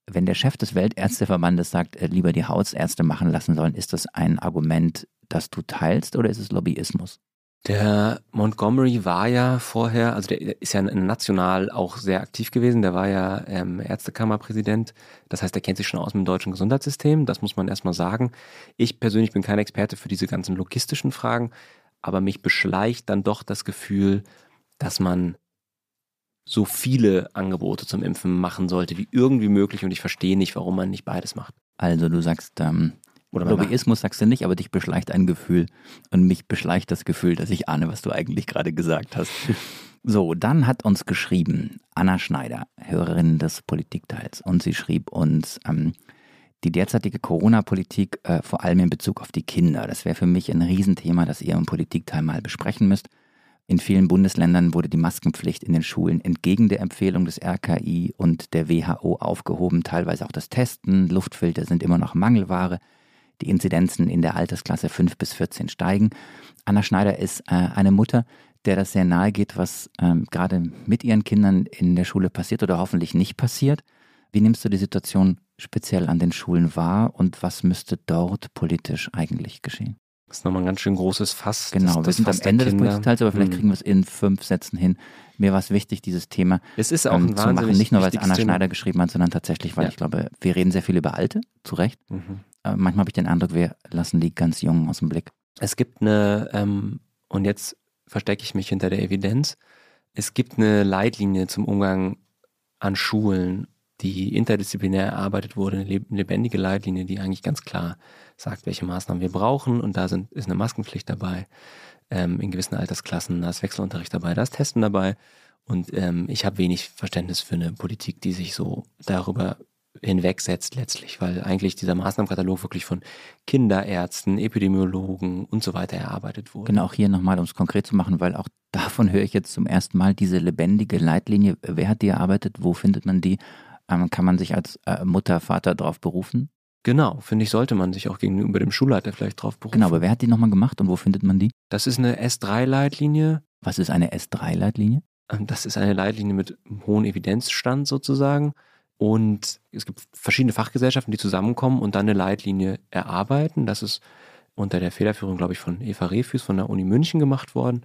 wenn der Chef des Weltärzteverbandes sagt, äh, lieber die Hausärzte machen lassen sollen, ist das ein Argument, das du teilst oder ist es Lobbyismus? Der Montgomery war ja vorher, also der ist ja national auch sehr aktiv gewesen, der war ja ähm, Ärztekammerpräsident, das heißt, der kennt sich schon aus mit dem deutschen Gesundheitssystem, das muss man erstmal sagen. Ich persönlich bin kein Experte für diese ganzen logistischen Fragen, aber mich beschleicht dann doch das Gefühl, dass man so viele Angebote zum Impfen machen sollte, wie irgendwie möglich. Und ich verstehe nicht, warum man nicht beides macht. Also du sagst, ähm, oder Lobbyismus sagst du nicht, aber dich beschleicht ein Gefühl. Und mich beschleicht das Gefühl, dass ich ahne, was du eigentlich gerade gesagt hast. So, dann hat uns geschrieben Anna Schneider, Hörerin des Politikteils. Und sie schrieb uns, ähm, die derzeitige Corona-Politik, äh, vor allem in Bezug auf die Kinder, das wäre für mich ein Riesenthema, das ihr im Politikteil mal besprechen müsst. In vielen Bundesländern wurde die Maskenpflicht in den Schulen entgegen der Empfehlung des RKI und der WHO aufgehoben. Teilweise auch das Testen. Luftfilter sind immer noch Mangelware. die Inzidenzen in der Altersklasse 5 bis 14 steigen. Anna Schneider ist äh, eine Mutter, der das sehr nahe geht, was ähm, gerade mit ihren Kindern in der Schule passiert oder hoffentlich nicht passiert. Wie nimmst du die Situation speziell an den Schulen wahr und was müsste dort politisch eigentlich geschehen? Das ist nochmal ein ganz schön großes Fass. Genau, das, wir sind am Ende des Politikteils, aber vielleicht hm. kriegen wir es in fünf Sätzen hin. Mir war es wichtig, dieses Thema es ist auch ähm, zu machen. Nicht nur, weil es Anna Thema. Schneider geschrieben hat, sondern tatsächlich, weil ja. ich glaube, wir reden sehr viel über Alte, zu Recht. Mhm. Äh, manchmal habe ich den Eindruck, wir lassen die ganz Jungen aus dem Blick. Es gibt eine, ähm, und jetzt verstecke ich mich hinter der Evidenz, es gibt eine Leitlinie zum Umgang an Schulen, die interdisziplinär erarbeitet wurde, eine lebendige Leitlinie, die eigentlich ganz klar sagt, welche Maßnahmen wir brauchen. Und da sind, ist eine Maskenpflicht dabei, ähm, in gewissen Altersklassen, da ist Wechselunterricht dabei, da ist Testen dabei. Und ähm, ich habe wenig Verständnis für eine Politik, die sich so darüber hinwegsetzt letztlich, weil eigentlich dieser Maßnahmenkatalog wirklich von Kinderärzten, Epidemiologen und so weiter erarbeitet wurde. Genau, auch hier nochmal, um es konkret zu machen, weil auch davon höre ich jetzt zum ersten Mal diese lebendige Leitlinie. Wer hat die erarbeitet? Wo findet man die? Ähm, kann man sich als äh, Mutter, Vater darauf berufen? Genau, finde ich, sollte man sich auch gegenüber dem Schulleiter vielleicht drauf berufen. Genau, aber wer hat die nochmal gemacht und wo findet man die? Das ist eine S3-Leitlinie. Was ist eine S3-Leitlinie? Ähm, das ist eine Leitlinie mit hohem Evidenzstand sozusagen. Und es gibt verschiedene Fachgesellschaften, die zusammenkommen und dann eine Leitlinie erarbeiten. Das ist unter der Federführung, glaube ich, von Eva Refus von der Uni München gemacht worden,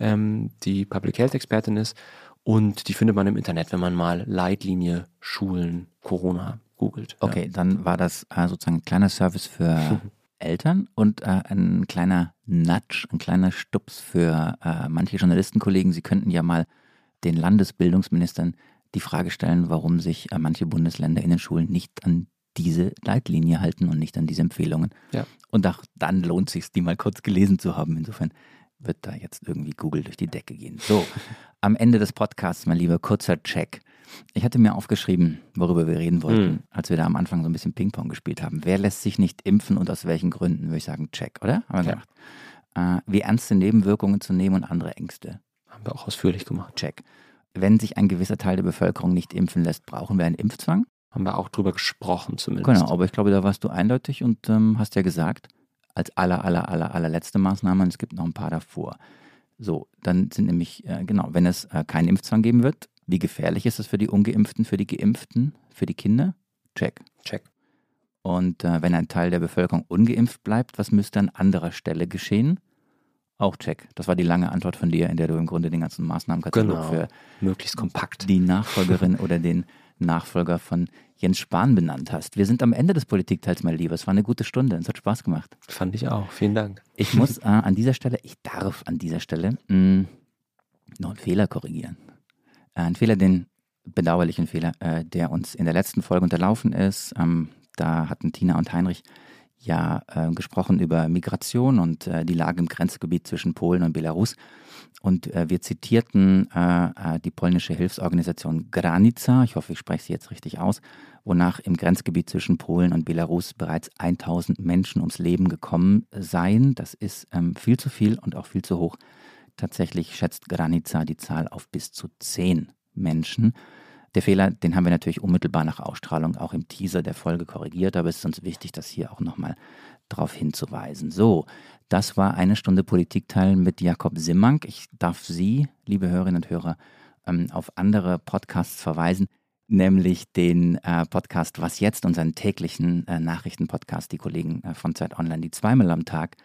ähm, die Public Health Expertin ist. Und die findet man im Internet, wenn man mal Leitlinie Schulen Corona googelt. Okay, ja. dann war das äh, sozusagen ein kleiner Service für Eltern und äh, ein kleiner Nudge, ein kleiner Stups für äh, manche Journalistenkollegen. Sie könnten ja mal den Landesbildungsministern die Frage stellen, warum sich äh, manche Bundesländer in den Schulen nicht an diese Leitlinie halten und nicht an diese Empfehlungen. Ja. Und auch dann lohnt es sich, die mal kurz gelesen zu haben. Insofern wird da jetzt irgendwie Google durch die Decke gehen. So, am Ende des Podcasts, mein lieber, kurzer Check. Ich hatte mir aufgeschrieben, worüber wir reden wollten, mhm. als wir da am Anfang so ein bisschen Ping-Pong gespielt haben. Wer lässt sich nicht impfen und aus welchen Gründen? Würde ich sagen, check, oder? Haben wir ja. gemacht. Äh, wie ernste Nebenwirkungen zu nehmen und andere Ängste. Haben wir auch ausführlich gemacht. Check wenn sich ein gewisser Teil der Bevölkerung nicht impfen lässt, brauchen wir einen Impfzwang? Haben wir auch drüber gesprochen zumindest. Genau, aber ich glaube, da warst du eindeutig und ähm, hast ja gesagt, als aller, aller, aller, allerletzte Maßnahme, und es gibt noch ein paar davor. So, dann sind nämlich, äh, genau, wenn es äh, keinen Impfzwang geben wird, wie gefährlich ist es für die Ungeimpften, für die Geimpften, für die Kinder? Check. Check. Und äh, wenn ein Teil der Bevölkerung ungeimpft bleibt, was müsste an anderer Stelle geschehen? Auch check. Das war die lange Antwort von dir, in der du im Grunde den ganzen Maßnahmenkatalog genau. für möglichst kompakt die Nachfolgerin oder den Nachfolger von Jens Spahn benannt hast. Wir sind am Ende des Politikteils, mein Lieber. Es war eine gute Stunde. Es hat Spaß gemacht. Fand ich auch. Vielen Dank. Ich muss äh, an dieser Stelle, ich darf an dieser Stelle mh, mm, noch einen Fehler korrigieren. Äh, ein Fehler, den bedauerlichen Fehler, äh, der uns in der letzten Folge unterlaufen ist. Ähm, da hatten Tina und Heinrich ja äh, gesprochen über Migration und äh, die Lage im Grenzgebiet zwischen Polen und Belarus. Und äh, wir zitierten äh, äh, die polnische Hilfsorganisation Granica, ich hoffe, ich spreche sie jetzt richtig aus, wonach im Grenzgebiet zwischen Polen und Belarus bereits 1000 Menschen ums Leben gekommen seien. Das ist ähm, viel zu viel und auch viel zu hoch. Tatsächlich schätzt Granica die Zahl auf bis zu 10 Menschen. Der Fehler, den haben wir natürlich unmittelbar nach Ausstrahlung auch im Teaser der Folge korrigiert, aber es ist uns wichtig, das hier auch nochmal darauf hinzuweisen. So, das war eine Stunde Politikteil mit Jakob Simmank. Ich darf Sie, liebe Hörerinnen und Hörer, ähm, auf andere Podcasts verweisen, nämlich den äh, Podcast Was jetzt, unseren täglichen äh, Nachrichtenpodcast, die Kollegen äh, von Zeit Online, die zweimal am Tag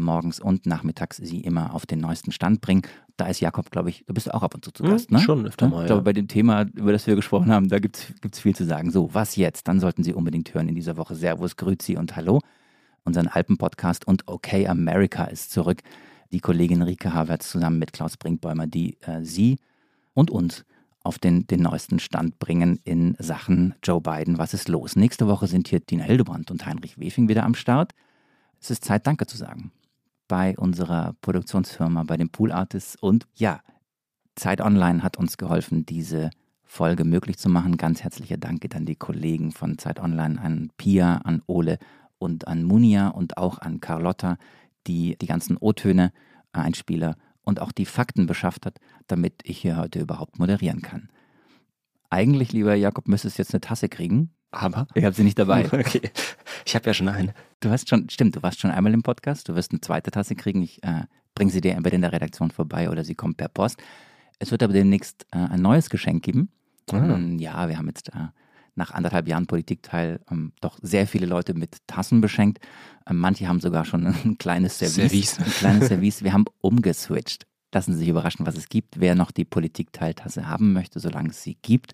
morgens und nachmittags sie immer auf den neuesten Stand bringen. Da ist Jakob, glaube ich, du bist auch ab und zu zu hm, Gast, ne? Schon öfter mal. Ich glaube, bei dem Thema, über das wir gesprochen haben, da gibt es viel zu sagen. So, was jetzt? Dann sollten Sie unbedingt hören in dieser Woche. Servus, Grüzi und Hallo. Unseren Alpen-Podcast und Okay America ist zurück. Die Kollegin Rike Havertz zusammen mit Klaus Brinkbäumer, die äh, Sie und uns auf den, den neuesten Stand bringen in Sachen Joe Biden. Was ist los? Nächste Woche sind hier Tina Hildebrand und Heinrich Wefing wieder am Start. Es ist Zeit, Danke zu sagen. Bei unserer Produktionsfirma, bei den Pool Artists und ja, Zeit Online hat uns geholfen, diese Folge möglich zu machen. Ganz herzlicher Dank an die Kollegen von Zeit Online, an Pia, an Ole und an Munia und auch an Carlotta, die die ganzen O-Töne, äh, Einspieler und auch die Fakten beschafft hat, damit ich hier heute überhaupt moderieren kann. Eigentlich, lieber Jakob, müsstest du jetzt eine Tasse kriegen. Aber? Ich habe sie nicht dabei. Okay. Ich habe ja schon eine. Du hast schon, stimmt, du warst schon einmal im Podcast. Du wirst eine zweite Tasse kriegen. Ich äh, bringe sie dir entweder in der Redaktion vorbei oder sie kommt per Post. Es wird aber demnächst äh, ein neues Geschenk geben. Ah. Ähm, ja, wir haben jetzt äh, nach anderthalb Jahren Politikteil ähm, doch sehr viele Leute mit Tassen beschenkt. Ähm, manche haben sogar schon ein kleines Service. Service. Ein kleines Service. Wir haben umgeswitcht. Lassen Sie sich überraschen, was es gibt. Wer noch die Politikteiltasse haben möchte, solange es sie gibt,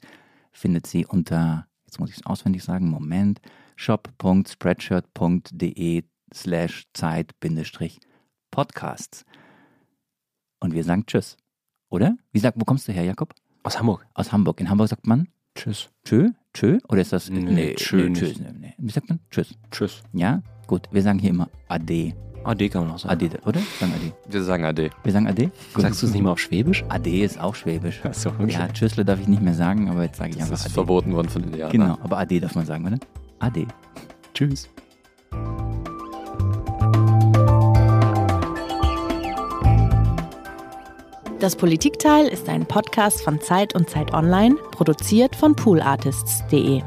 findet sie unter, jetzt muss ich es auswendig sagen, Moment, shop.spreadshirt.de slash Zeit-Podcasts. Und wir sagen Tschüss. Oder? Wie sagt, wo kommst du her, Jakob? Aus Hamburg. Aus Hamburg. In Hamburg sagt man Tschüss. Tschö? Tschö? Oder ist das. Nee, tschö nicht. tschüss. Nee, nee. Wie sagt man? Tschüss. Tschüss. Ja? Gut. Wir sagen hier immer Ade. Ade kann man auch sagen. Ade, oder? Wir sagen Ade. Wir sagen Ade. Wir sagen? Gut. Sagst du es nicht mal auf Schwäbisch? Ade ist auch Schwäbisch. Ach so, okay. Ja, Tschüssle darf ich nicht mehr sagen, aber jetzt sage ich Das einfach ist Ade. verboten worden von den Jahren. Genau, aber Ade darf man sagen, oder? Ade. Tschüss. Das Politikteil ist ein Podcast von Zeit und Zeit Online, produziert von poolartists.de.